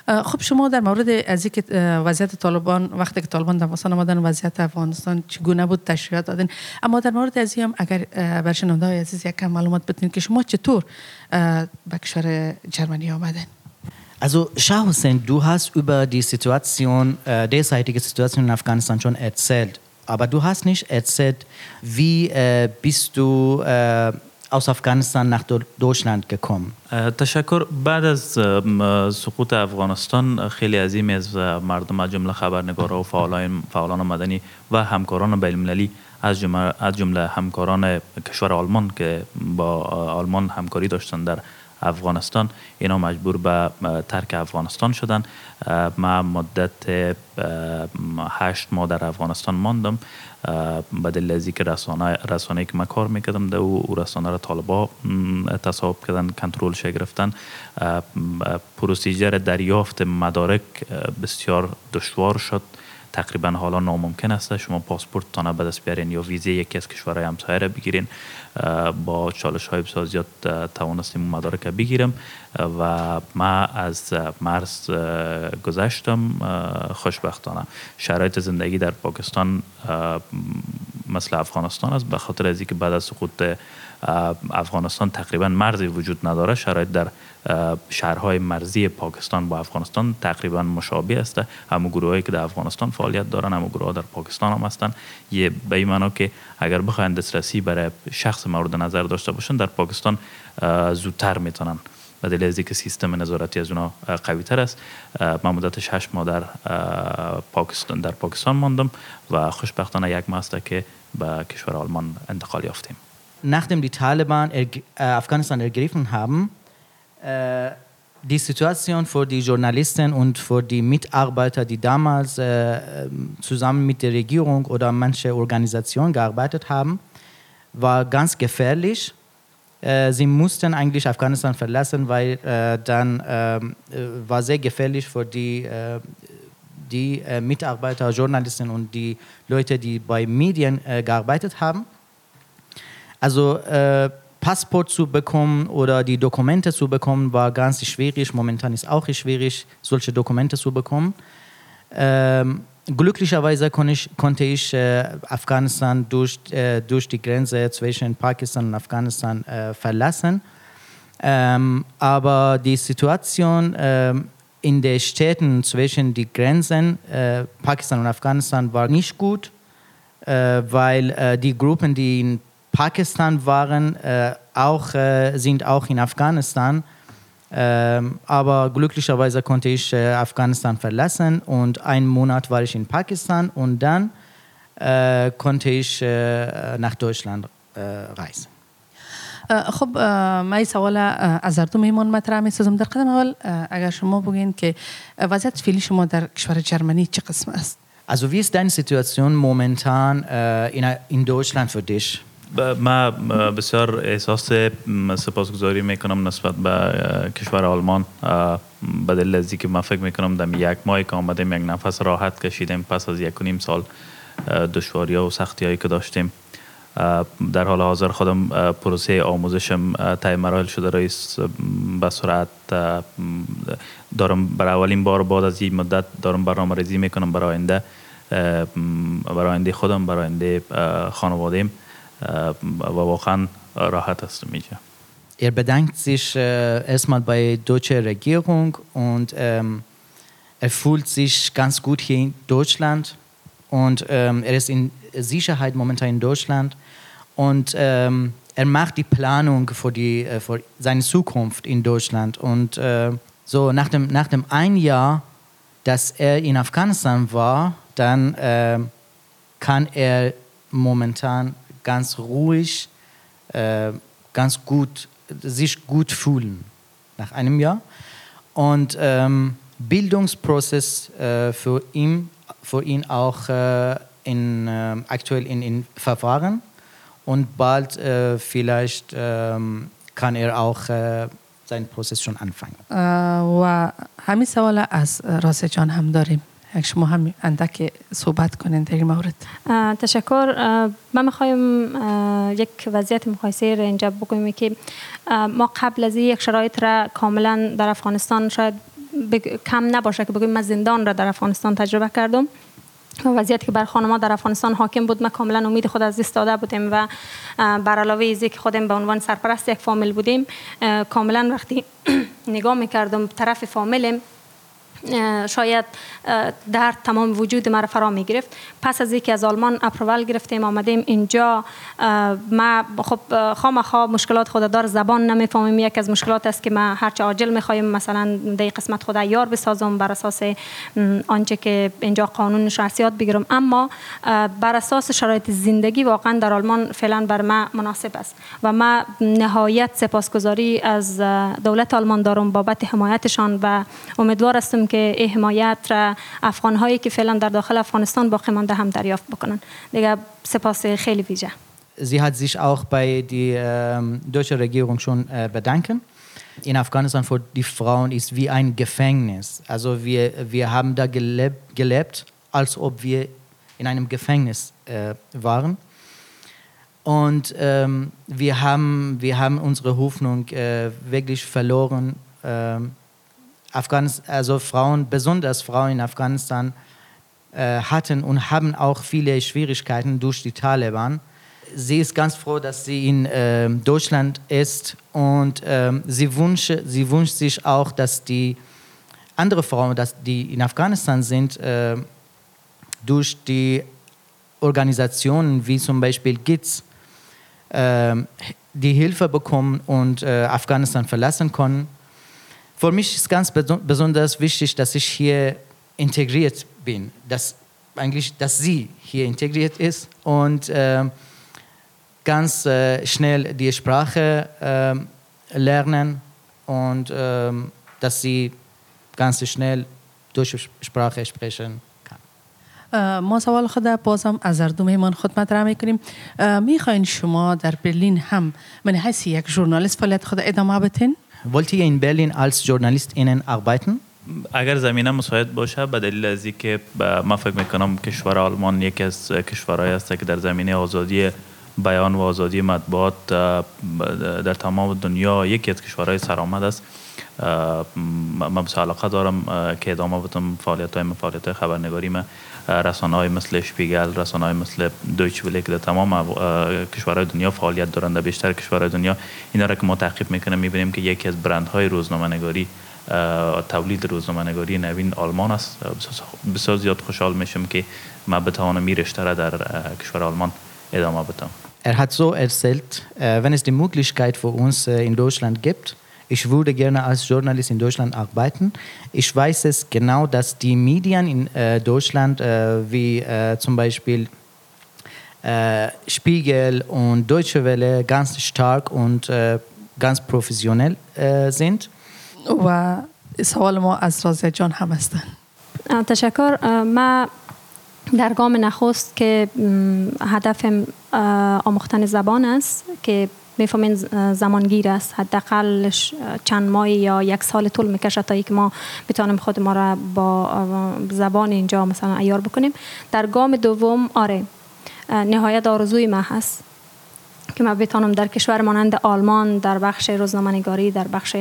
خب شما در مورد از اینکه وضعیت طالبان وقتی که طالبان در افغانستان آمدن وضعیت افغانستان چگونه بود؟ تشریحات دادین. اما در مورد از هم اگر اه، بر شنونده های عزیز یک کم معلومات بدین که شما چطور به کشور جرمنی آمدین؟ Also Shah Hussein, du hast über die Situation, äh, derzeitige Situation in Afghanistan schon erzählt. Aber du hast nicht erzählt, wie äh, bist du äh, aus Afghanistan nach Deutschland gekommen. تشکر بعد از سقوط افغانستان خیلی عظیمی از مردم از جمله خبرنگارا و فعالان فعالان مدنی و همکاران بین‌المللی از جمله از جمله همکاران کشور آلمان که با آلمان همکاری داشتن در افغانستان. اینا مجبور به ترک افغانستان شدن. ما مدت هشت ماه در افغانستان ماندم. به دلیل از که رسانه رسانه که من کار می‌کردم در او رسانه را طالبا تصاحب کردن کنترلش گرفتن. پروسیجر دریافت مدارک بسیار دشوار شد. تقریبا حالا ناممکن است. شما پاسپورت تانه به دست بیارین یا ویزه یکی از کشورهای همسایه را بگیرین. با چالش های بسیار زیاد توانستیم مدارک بگیرم و ما از مرز گذشتم خوشبختانه شرایط زندگی در پاکستان مثل افغانستان است. به خاطر از اینکه بعد از سقوط افغانستان تقریبا مرزی وجود نداره شرایط در شهرهای مرزی پاکستان با افغانستان تقریبا مشابه است. همو گروهایی که در افغانستان فعالیت دارن همو گروه در پاکستان هم هستن. یه به این که اگر بخواین دسترسی برای شخص مورد نظر داشته باشن در پاکستان زودتر می‌تونن. به دلیل از سیستم نظارتی از اونا قوی تر است. من مدت شش ماه در پاکستان در پاکستان ماندم و خوشبختانه یک ماه است که به کشور آلمان انتقال یافتیم. nachdem die Taliban Afghanistan ergriffen haben, die Situation für die Journalisten und für die Mitarbeiter, die damals äh, zusammen mit der Regierung oder manche Organisationen gearbeitet haben, war ganz gefährlich. Äh, sie mussten eigentlich Afghanistan verlassen, weil äh, dann war sehr gefährlich für die, die Mitarbeiter, Journalisten und die Leute, die bei Medien gearbeitet haben. Also äh, Passport zu bekommen oder die Dokumente zu bekommen, war ganz schwierig. Momentan ist auch schwierig, solche Dokumente zu bekommen. Ähm, glücklicherweise kon ich, konnte ich äh, Afghanistan durch, äh, durch die Grenze zwischen Pakistan und Afghanistan äh, verlassen. Ähm, aber die Situation ähm, in den Städten zwischen den Grenzen äh, Pakistan und Afghanistan war nicht gut, äh, weil äh, die Gruppen, die in Pakistan waren, äh, auch, äh, sind auch in Afghanistan. Ähm, aber glücklicherweise konnte ich äh, Afghanistan verlassen und einen Monat war ich in Pakistan und dann äh, konnte ich äh, nach Deutschland äh, reisen. خب من این سوال از هر دو میمان مطرح می سازم در قدم اول اگر شما بگین که وضعیت فعلی شما در کشور جرمنی چه قسم است؟ Also wie ist deine Situation momentan äh, in, in Deutschland für dich? ما بسیار احساس سپاسگزاری می‌کنم نسبت به کشور آلمان. به دلیل از که من فکر می‌کنم در یک ماهی که آمدیم یک نفس راحت کشیدیم پس از یک و نیم سال دشواری ها و سختی هایی که داشتیم. در حال حاضر خودم پروسه آموزشم تای مراحل شده رئیس به سرعت دارم برای اولین بار بعد از این مدت دارم برنامه ریزی می‌کنم برای آینده. برای آینده خودم برای آینده خانوادیم واقعا راحت هستم اینجا Er bedankt sich äh, erstmal bei deutscher Regierung und ähm, er fühlt sich ganz gut hier in Deutschland und ähm, er ist in Sicherheit momentan in Deutschland und ähm, er macht die Planung für, die, äh, für seine Zukunft in Deutschland und äh, so nach dem, nach dem ein Jahr, dass er in Afghanistan war, dann kann er momentan ganz ruhig, äh, ganz gut, sich gut fühlen nach einem Jahr. Und ähm, Bildungsprozess äh, für, ihn, für ihn auch äh, in, äh, aktuell in, in Verfahren. Und bald äh, vielleicht ähm, kann er auch äh, seinen Prozess schon anfangen. و همین سوال از راست جان هم داریم شما هم اندک صحبت کنین در این مورد. تشکر. من می‌خوایم یک وضعیت مقایسه را اینجا بگویم که ما قبل از یک شرایط را کاملا در افغانستان شاید کم نباشه که بگویم من زندان را در افغانستان تجربه کردم. وضعیت که بر خانما در افغانستان حاکم بود. ما کاملا امید خود از دست داده بودیم و بر علاوه ازی که خودم به عنوان سرپرست یک فامیل بودیم کاملا وقتی [clears throat] نگاه می‌کردم طرف فامیلم شاید اه، در تمام وجود مرا فرا می گرفت پس از اینکه از آلمان اپروال گرفتیم آمدیم اینجا. ما خب اه، خامخا مشکلات خود دار زبان نمی‌فهمیم. یک از مشکلات است که ما هرچه عاجل می‌خوایم مثلا در قسمت خود یار بسازم بر اساس آنچه که اینجا قانون شخصیات بگیرم اما بر اساس شرایط زندگی واقعا در آلمان فعلا بر ما مناسب است و ما نهایت سپاسگزاری از دولت آلمان دارم بابت حمایتشان و امیدوار هستم که این حمایت را افغان هایی که فعلا در داخل افغانستان باقی مانده هم دریافت بکنن دیگه سپاس خیلی ویژه Sie hat sich auch bei der ähm, deutschen Regierung schon äh, bedanken. In Afghanistan für die Frauen ist wie ein Gefängnis. Also wir, wir haben da gelebt, gelebt, als ob wir in einem Gefängnis äh, waren. Und ähm, wir, haben, wir haben unsere Hoffnung äh, wirklich verloren. Ähm, Afghanis also Frauen, besonders Frauen in Afghanistan, äh, hatten und haben auch viele Schwierigkeiten durch die Taliban. Sie ist ganz froh, dass sie in ähm, Deutschland ist und ähm, sie, wünsche, sie wünscht sich auch, dass die andere Frauen, dass die in Afghanistan sind, äh, durch die Organisationen wie zum Beispiel GITS ähm, die Hilfe bekommen und äh, Afghanistan verlassen können. Für mich ist ganz beso- besonders wichtig, dass ich hier integriert bin, dass eigentlich, dass sie hier integriert ist und ähm, ganz äh, schnell die Sprache ähm, lernen und ähm, dass sie ganz schnell deutsche Sprache sprechen kann. اه، ما سوال خود بازم از هر دو مهمان خود مطرح میکنیم میخواین شما در برلین هم من حیث یک ژورنالیست فعالیت خود ادامه بتین Wollt ihr in Berlin als JournalistInnen arbeiten? اگر زمینه مساعد باشه به دلیل از که ب- ما فکر می‌کنم کشور آلمان یکی از کشورهایی است که در زمینه آزادی بیان و آزادی مطبوعات در تمام دنیا یکی از کشورهای سرآمد است من بسیار علاقه دارم که ادامه بدم فعالیت های فعالیت خبرنگاری من رسانه های مثل شپیگل رسانه های مثل دویچ وله که در تمام کشورهای دنیا فعالیت دارند در بیشتر کشورهای دنیا اینا را که ما تعقیب می‌کنیم می‌بینیم که یکی از برندهای روزنامه نگاری تولید روزنامه نگاری نوین آلمان است. بسیار- زیاد خوشحال میشم که ما بتوانم را در کشور آلمان ادامه بدم Er hat so erzählt, äh, wenn es die Möglichkeit für uns in Deutschland gibt, ich würde gerne als Journalist in Deutschland arbeiten. Ich weiß es genau, dass die Medien in äh, Deutschland, äh, wie äh, zum Beispiel äh, Spiegel und Deutsche Welle, ganz stark und äh, ganz professionell äh, sind. و سوال ما از رازه جان هم هستن اه، تشکر اه، ما در گام نخست که م، هدفم اه، آموختن زبان است که می‌فهمین زمانگیر است. حداقل چند ماه یا یک سال طول می‌کشه تا اینکه ما بتانیم خود ما را با زبان اینجا مثلا ایار بکنیم. در گام دوم آره نهایت آرزوی ما هست. که من بتانم در کشور مانند آلمان در بخش روزنامه‌نگاری در بخش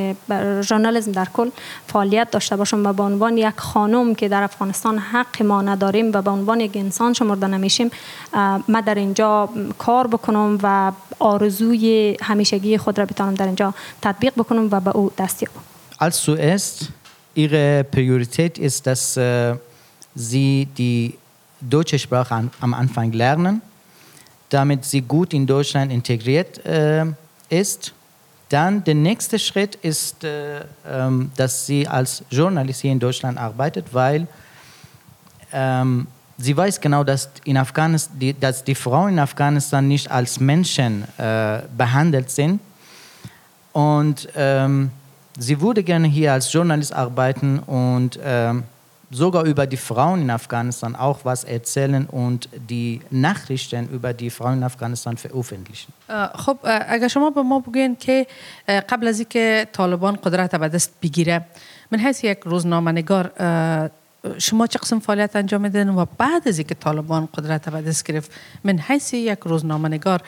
ژورنالیسم در کل فعالیت داشته باشم و به عنوان یک خانم که در افغانستان حق ما نداریم و به عنوان یک انسان شمرده نمیشیم من در اینجا کار بکنم و آرزوی همیشگی خود را بتانم در اینجا تطبیق بکنم و به او دست یابم. Als zuerst, ihre Priorität ist, dass äh, sie die deutsche Sprache an, am Anfang lernen, damit sie gut in Deutschland integriert äh, ist. Dann der nächste Schritt ist, äh, ähm, dass sie als Journalist hier in Deutschland arbeitet, weil ähm, sie weiß genau, dass, in Afghanistan, die, dass die Frauen in Afghanistan nicht als Menschen äh, behandelt sind. Und ähm, sie würde gerne hier als Journalist arbeiten und ähm, sogar über die Frauen in Afghanistan auch was erzählen und die Nachrichten über die Frauen in Afghanistan veröffentlichen. اه، خب اگر شما به ما بگوین که قبل از اینکه طالبان قدرت به دست بگیره من حیث یک روزنامه نگار شما چه قسم فعالیت انجام میدین و بعد از اینکه طالبان قدرت به دست گرفت من حیث یک روزنامه نگار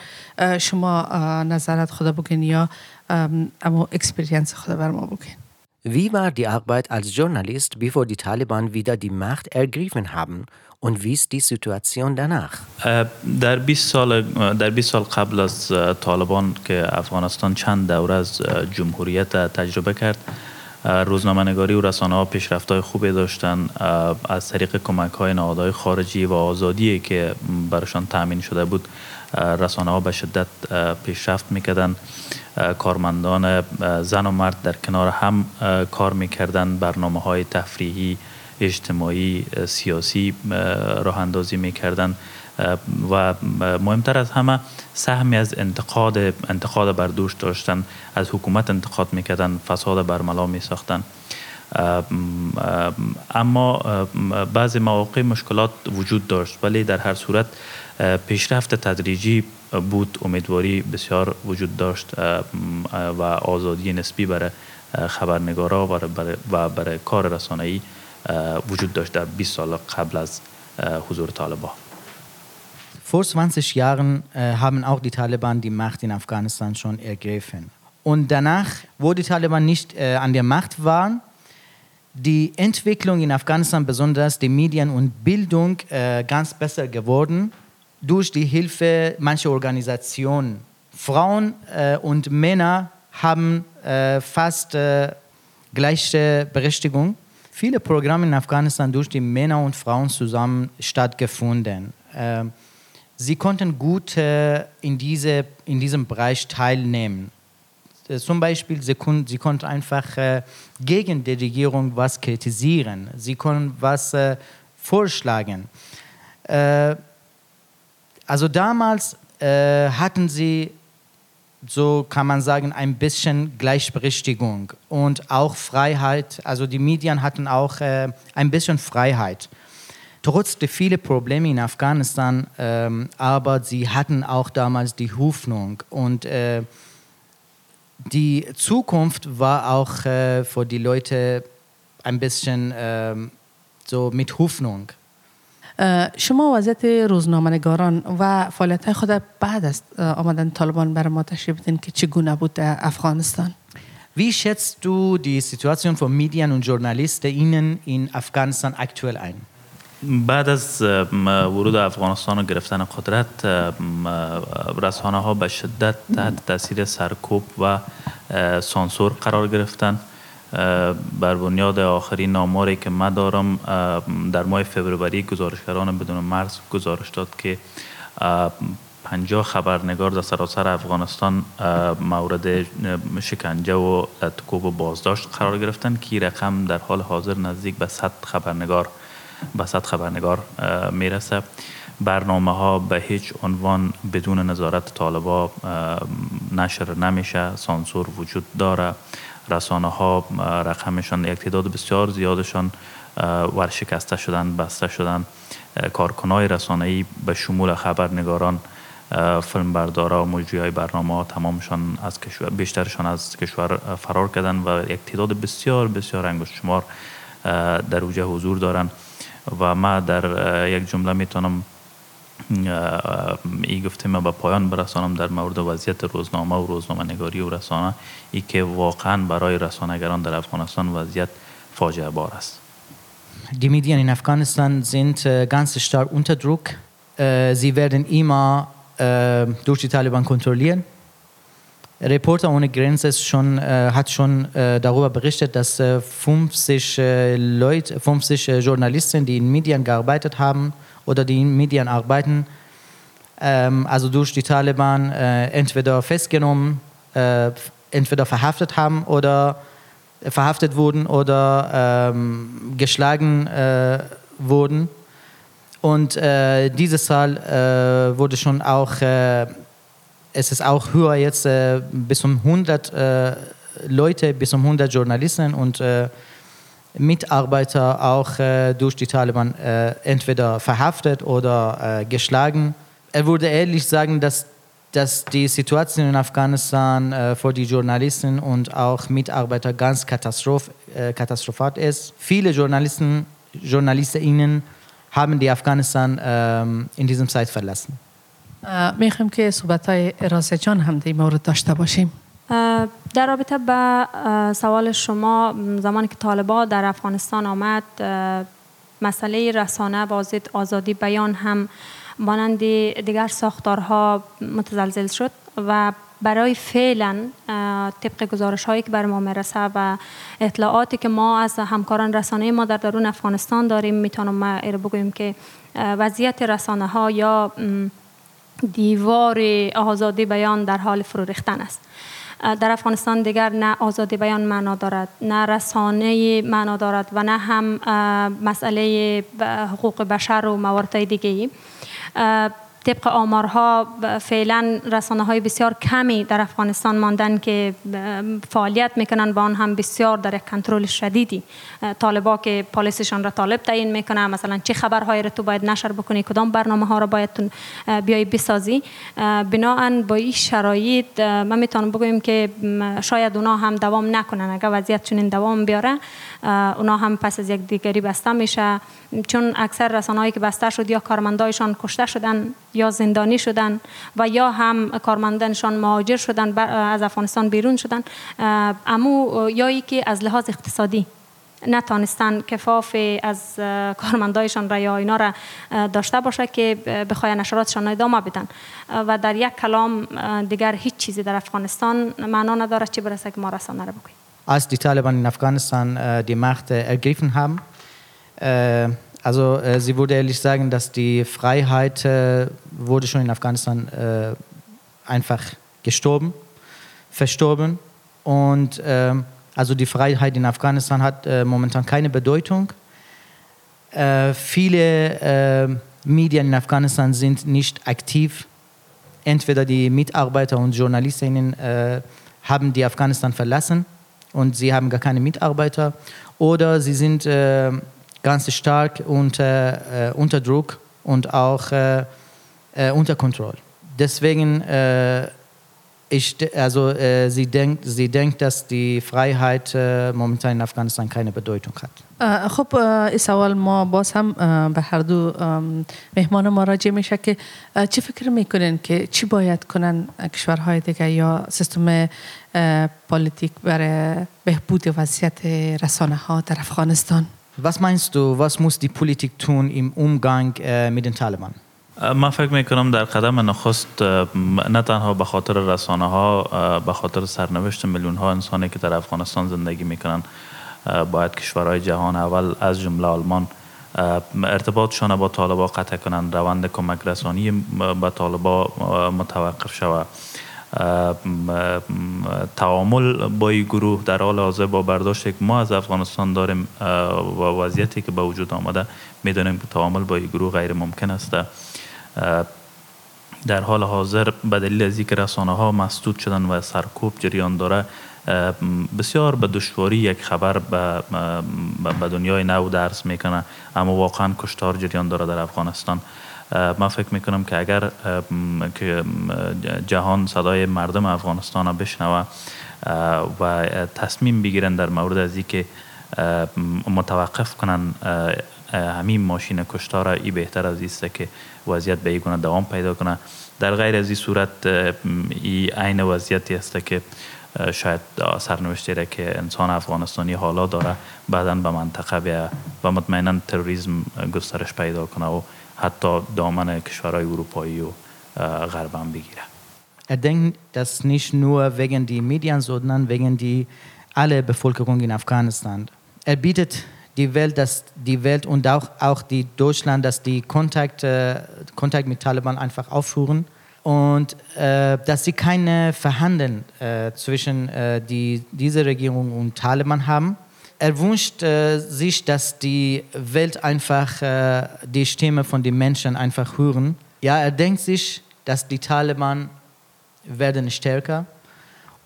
شما نظرت خدا بگین یا ام، اما اکسپریانس خدا بر ما بگین Wie war die Arbeit als Journalist, bevor die Taliban wieder die Macht ergriffen haben? Und wie ist die Situation danach? اه، در 20 سال در 20 سال قبل از اه، طالبان که افغانستان چند دوره از جمهوریت تجربه کرد روزنامه‌نگاری و رسانه ها پیشرفت های خوبی داشتن از طریق کمک های نهادهای خارجی و آزادی که برشان تأمین شده بود رسانه ها به شدت پیشرفت می‌کردن کارمندان زن و مرد در کنار هم کار می‌کردن برنامه های تفریحی اجتماعی سیاسی راه اندازی می‌کردن. و مهمتر از همه سهمی از انتقاد انتقاد بر دوش داشتن. از حکومت انتقاد می‌کردن فساد برملا میساختن. اما بعضی مواقع مشکلات وجود داشت. ولی در هر صورت پیشرفت تدریجی بود امیدواری بسیار وجود داشت و آزادی نسبی برای خبرنگارا و برای کار رسانه‌ای وجود داشت در 20 سال قبل از حضور طالبان Vor 20 Jahren äh, haben auch die Taliban die Macht in Afghanistan schon ergriffen. Und danach, wo die Taliban nicht äh, an der Macht waren, die Entwicklung in Afghanistan, besonders die Medien und Bildung, äh, ganz besser geworden durch die Hilfe mancher Organisationen. Frauen äh, und Männer haben äh, fast äh, gleiche Berechtigung. Viele Programme in Afghanistan durch die Männer und Frauen zusammen stattgefunden. Ähm, sie konnten gut äh, in, diese, in diesem Bereich teilnehmen. Äh, zum Beispiel, sie, kon sie konnten einfach äh, gegen die Regierung was kritisieren. Sie konnten was vorschlagen. Äh, also damals äh, hatten sie, so kann man sagen, ein bisschen Gleichberechtigung und auch Freiheit. Also die Medien hatten auch ein bisschen Freiheit trotz der vielen Probleme in Afghanistan, ähm, aber sie hatten auch damals die Hoffnung und äh, die Zukunft war auch äh, für die Leute ein bisschen äh, so mit Hoffnung. شما وضعیت روزنامه‌نگاران و فعالیت خود بعد از آمدن طالبان برای ما تشریح بدین که چگونه بود در افغانستان؟ Wie schätzt du die Situation von Medien und JournalistInnen in Afghanistan aktuell ein? بعد از ورود افغانستان و گرفتن قدرت رسانه ها به شدت تحت تاثیر سرکوب و سانسور قرار گرفتن بر بنیاد آخرین آماری که من دارم در ماه فبروری گزارشگران بدون مرز گزارش داد که پنجاه خبرنگار در سراسر افغانستان مورد شکنجه و تکوب و بازداشت قرار گرفتن که رقم در حال حاضر نزدیک به 100 خبرنگار به صد خبرنگار می‌رسه. برنامه ها به هیچ عنوان بدون نظارت طالبا نشر نمیشه سانسور وجود داره. رسانه ها رقمشان یک تعداد بسیار زیادشان ورشکسته شدن بسته شدن. کارکنای رسانه ای به شمول خبرنگاران فیلم بردارا و مجری های برنامه ها تمامشان از کشور بیشترشان از کشور فرار کردن و یک تعداد بسیار بسیار انگشت شمار در اوجه حضور دارند و ما در یک جمله می‌تونم ای گفته ما به پایان برسانم در مورد وضعیت روزنامه و روزنامه نگاری و رسانه ای که واقعا برای رسانگران در افغانستان وضعیت فاجعه بار است. دی میدین این افغانستان زند گانس شتار اونتا دروک زی وردن ایما دورچی طالبان کنترولین ریپورت اون گرنس است شون هات شون داروبا برشتت دست 50 لویت 50 جورنالیستن دی این میدین گاربایتت هم oder die in Medien arbeiten, ähm, also durch die Taliban entweder festgenommen, entweder verhaftet haben oder verhaftet wurden oder ähm, geschlagen wurden. Und diese Zahl wurde schon auch es ist auch höher jetzt, äh, bis um 100 äh, Leute, bis um 100 Journalisten und äh, Mitarbeiter auch äh, durch die Taliban äh, entweder verhaftet oder äh, geschlagen. Er würde ehrlich sagen, dass, dass die Situation in Afghanistan für die Journalisten und auch Mitarbeiter ganz katastroph, katastrophal ist. Viele Journalisten, JournalistInnen haben die Afghanistan ähm, in diesem Zeit verlassen. میخوایم که صحبت های راسه جان هم در مورد داشته باشیم در رابطه به سوال شما زمانی که طالبا در افغانستان آمد مسئله رسانه و آزادی بیان هم مانند دیگر ساختارها متزلزل شد و برای فعلا طبق گزارش هایی که بر ما می‌رسه و اطلاعاتی که ما از همکاران رسانه ما در درون افغانستان داریم می‌تونم ما بگویم که وضعیت رسانه ها یا دیوار آزادی بیان در حال فرو ریختن است. در افغانستان دیگر نه آزادی بیان معنا دارد نه رسانه معنا دارد و نه هم مسئله حقوق بشر و موارد دیگه طبق آمارها فعلا رسانه های بسیار کمی در افغانستان ماندن که فعالیت می‌کنن و آن هم بسیار در کنترل شدیدی. طالبا که پالیسشان را طالب تعیین می‌کنه مثلا چه خبرهایی را تو باید نشر بکنی کدام برنامه ها را باید بیای بسازی. اه، بناهن با این شرایط من می‌تونم بگویم که شاید اونا هم دوام نکنن. اگر وضعیت چنین دوام بیاره اونا هم پس از یک دیگری بسته میشه. چون اکثر رسانه‌هایی که بسته شد یا کارمندایشان کشته شدن یا زندانی شدن و یا هم کارمندانشان مهاجر شدن از افغانستان بیرون شدن اه، امو یا ای که از لحاظ اقتصادی نتانستن کفاف از کارمندایشان را یا اینا را داشته باشه که ب- بخواین نشراتشان ادامه بدن و در یک کلام دیگر هیچ چیزی در افغانستان معنا ندارد چه برسه که ما رسانه را بگوییم als die Taliban in Afghanistan die Macht ergriffen haben. Äh, also äh, sie würde ehrlich sagen, dass die Freiheit äh, wurde schon in Afghanistan äh, einfach gestorben, verstorben. Und ähm, also die Freiheit in Afghanistan hat äh, momentan keine Bedeutung. Äh, viele äh, Medien in Afghanistan sind nicht aktiv. Entweder die Mitarbeiter und Journalistinnen äh, haben die Afghanistan verlassen und sie haben gar keine Mitarbeiter oder sie sind äh, ganz stark unter, äh, unter Druck und auch äh, äh, unter Kontrolle. Deswegen, äh, ich, de- also, äh, sie, denkt, sie denkt, dass die Freiheit äh, momentan in Afghanistan keine Bedeutung hat. اه، خب اه، این سوال ما باز هم اه، به هر دو ام، مهمان ما راجع میشه که اه، چی فکر میکنین که چی باید کنن اه، کشورهای دیگه یا سیستم اه، پلیتیک برای بهبود وضعیت رسانه ها در افغانستان Was meinst du, was muss die Politik tun im Umgang äh, mit den Taliban? من فکر می‌کنم در قدم نخست اه، نه تنها به خاطر رسانه ها به خاطر سرنوشت میلیون ها انسانی که در افغانستان زندگی می‌کنن باید کشورهای جهان اول از جمله آلمان ارتباطشان با طالبا قطع کنند روند کمک رسانی به طالبا متوقف شود تعامل با این گروه در حال حاضر با برداشتی که ما از افغانستان داریم و وضعیتی که به وجود آمده می‌دونیم که تعامل با این گروه غیر ممکن است. در حال حاضر به دلیل از اینکه رسانه ها مسدود شدن و سرکوب جریان داره بسیار به دشواری یک خبر به, دنیای نو درس می‌کنه اما واقعا کشتار جریان داره در افغانستان. من فکر می‌کنم که اگر که جهان صدای مردم افغانستان را بشنوه و تصمیم بگیرن در مورد از م، متوقف کنن همین ماشین کشتار ای بهتر از است که وضعیت به این گونه دوام پیدا کنه. در غیر از این صورت اه، م، ای عین وضعیتی است که شاید سرنوشتی را که انسان افغانستانی حالا داره بعدا به منطقه بیا و مطمئنا تروریسم گسترش پیدا کنه و حتی دامن کشورهای اروپایی و اه، غرب هم بگیره Er denkt das nicht nur wegen die Medien, sondern wegen die alle Bevölkerung in Afghanistan. Er bietet die Welt, dass die Welt und auch, auch die Deutschland, dass die Kontakt, äh, Kontakt mit Taliban einfach aufführen und äh, dass sie keine Verhandeln äh, zwischen äh, die, diese Regierung und Taliban haben. Er wünscht äh, sich, dass die Welt einfach äh, die Stimme von den Menschen einfach hören. Ja, er denkt sich, dass die Taliban werden stärker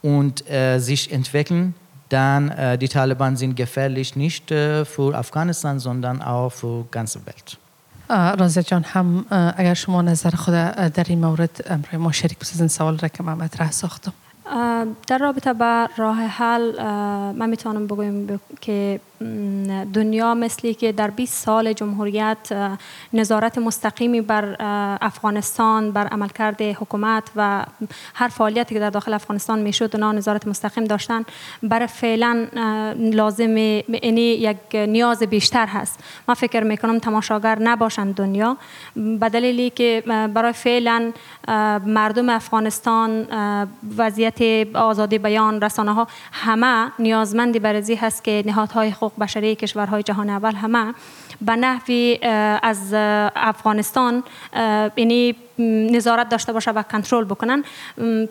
und äh, sich entwickeln, dann äh, die Taliban sind gefährlich nicht äh, für Afghanistan, sondern auch für die ganze Welt. اه، رازه جان هم اه، اگر شما نظر خود اه، در این مورد امروی ما شریک بسازین سوال را که من مطرح ساختم اه، در رابطه با راه حل من می‌تونم بگویم که دنیا مثلی که در 20 سال جمهوریت نظارت مستقیمی بر افغانستان بر عملکرد حکومت و هر فعالیتی که در داخل افغانستان می‌شد اونا نظارت مستقیم داشتن. برای فعلا لازم یعنی یک نیاز بیشتر هست. من فکر می‌کنم تماشاگر نباشند دنیا. به که برای فعلا مردم افغانستان وضعیت آزادی بیان رسانه ها همه نیازمندی برزی هست که نهادهای حقوق بشری کشورهای جهان اول همه به نحوی از افغانستان اه، م، نظارت داشته باشه و کنترل بکنن.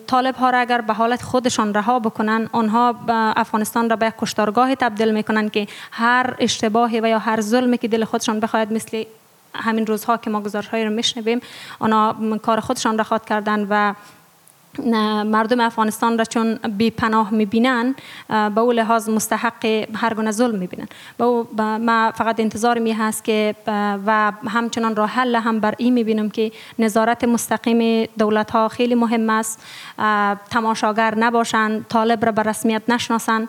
طالب ها را اگر به حالت خودشان رها بکنن آنها افغانستان را به یک کشتارگاه تبدیل می‌کنن که هر اشتباهی و یا هر ظلمی که دل خودشان بخواهد مثل همین روزها که ما گزارش رو میشنویم آنها کار خودشان را خواد کردن و مردم افغانستان را چون بی پناه می‌بینن به او لحاظ مستحق هر گونه ظلم می‌بینن. به ما فقط انتظار می هست که و همچنان راه حل هم بر این می‌بینم که نظارت مستقیم دولت ها خیلی مهم است. تماشاگر نباشند طالب را به رسمیت نشناسند.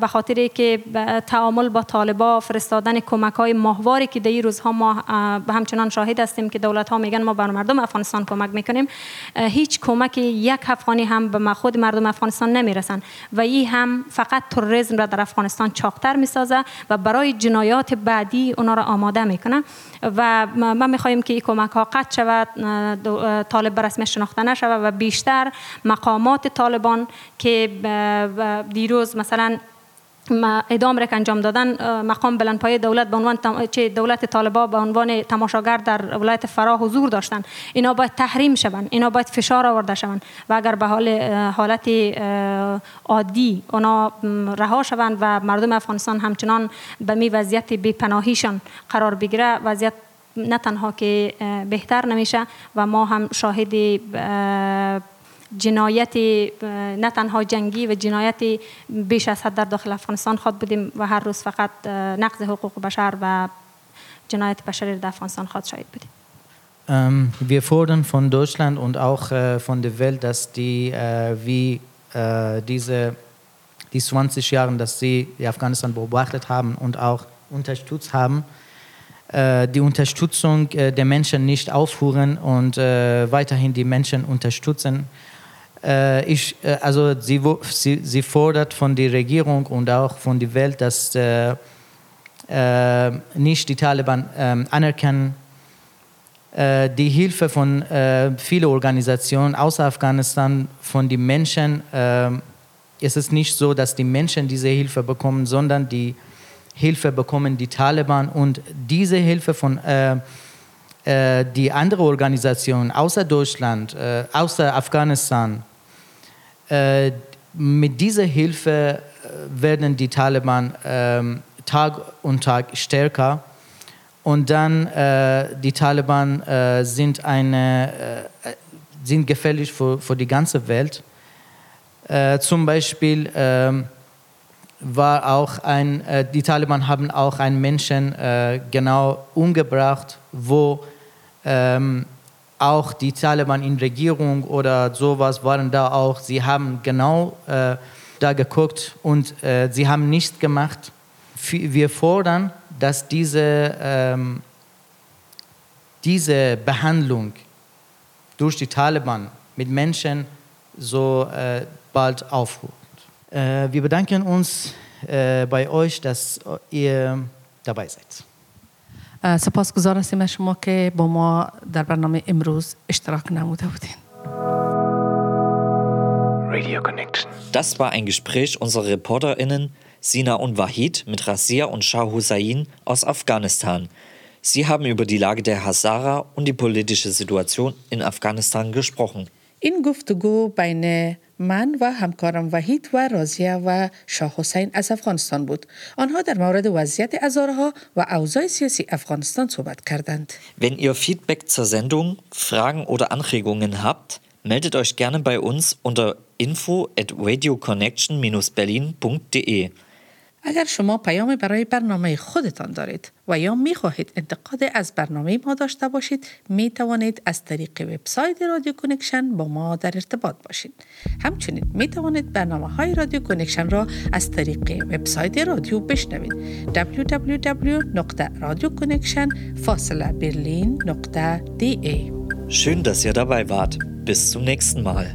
به خاطر که تعامل با طالبا فرستادن کمک های ماهواری که در روزها ما همچنان شاهد هستیم که دولت ها میگن ما بر مردم افغانستان کمک می‌کنیم هیچ کمک یک افغانی هم به خود مردم افغانستان نمی‌رسن. و این هم فقط تروریسم را در افغانستان چاقتر می‌سازه و برای جنایات بعدی اونا را آماده می‌کنه. و ما می‌خواهیم که این کمک ها قطع شود طالب به رسمیت شناخته نشود و بیشتر مقامات طالبان که دیروز مثلا اعدام را که انجام دادن مقام بلندپایه دولت به عنوان چه دولت طالبا به عنوان تماشاگر در ولایت فراه حضور داشتن. اینا باید تحریم شوند اینا باید فشار آورده شوند و اگر به حال حالت عادی اونا رها شوند و مردم افغانستان همچنان به می وضعیت بیپناهیشان قرار بگیره وضعیت نه تنها که بهتر نمیشه و ما هم شاهد اه، جنایت اه، نه تنها جنگی و جنایت بیش از حد در داخل افغانستان خود بودیم و هر روز فقط اه، نقض حقوق بشر و جنایت بشری در افغانستان خود شاهد بودیم Ähm, wir fordern von Deutschland und auch äh, von der Welt, dass die, äh, wie äh, diese die 20 Jahre, dass sie die Afghanistan beobachtet haben und auch unterstützt haben, äh, die Unterstützung äh, der Menschen nicht aufhören und äh, weiterhin die Menschen unterstützen. Äh, ich, äh, also sie, sie, sie fordert von der Regierung und auch von der Welt, dass äh, äh, nicht die Taliban ähm, anerkennen, äh, die Hilfe von äh, vielen Organisationen außer Afghanistan, von den Menschen, äh, ist es nicht so, dass die Menschen diese Hilfe bekommen, sondern die Hilfe bekommen die Taliban und diese Hilfe von äh, äh, die andere Organisationen außer Deutschland, äh, außer Afghanistan, äh, mit dieser Hilfe äh, werden die Taliban ähm, Tag und Tag stärker. Und dann äh, die Taliban äh, sind, eine, äh, sind gefährlich für, für die ganze Welt. Äh, zum Beispiel ähm, war auch ein, äh, die Taliban haben auch einen Menschen äh, genau umgebracht, wo ähm, auch die Taliban in Regierung oder sowas waren da auch. Sie haben genau äh, da geguckt und äh, sie haben nichts gemacht. Wir fordern, dass diese, ähm, diese Behandlung durch die Taliban mit Menschen so äh, bald aufhört. Äh, wir bedanken uns äh, bei euch, dass ihr dabei seid. اه، سپاسگزار هستیم از شما که با ما در برنامه امروز اشتراک نموده بودین Radio Connection. Das war ein Gespräch unserer ReporterInnen Sina und Wahid mit Razia und Shah Hussain aus Afghanistan. Sie haben über die Lage der Hazara und die politische Situation in Afghanistan gesprochen. این گفتگو بین من و همکارم وحید و رازیه و شاه حسین از افغانستان بود. آنها در مورد وضعیت ازارها و اوضاع سیاسی افغانستان صحبت کردند. Wenn ihr Feedback zur Sendung, Fragen oder Anregungen habt, meldet euch gerne bei uns unter info at radioconnection-berlin.de. اگر شما پیامی برای برنامه خودتان دارید و یا می خواهید انتقاد از برنامه ما داشته باشید می توانید از طریق وبسایت رادیو کنکشن با ما در ارتباط باشید همچنین می توانید برنامه های رادیو کنکشن را از طریق وبسایت رادیو بشنوید www.radioconnection-berlin.de Schön, dass ihr dabei wart. Bis zum nächsten Mal.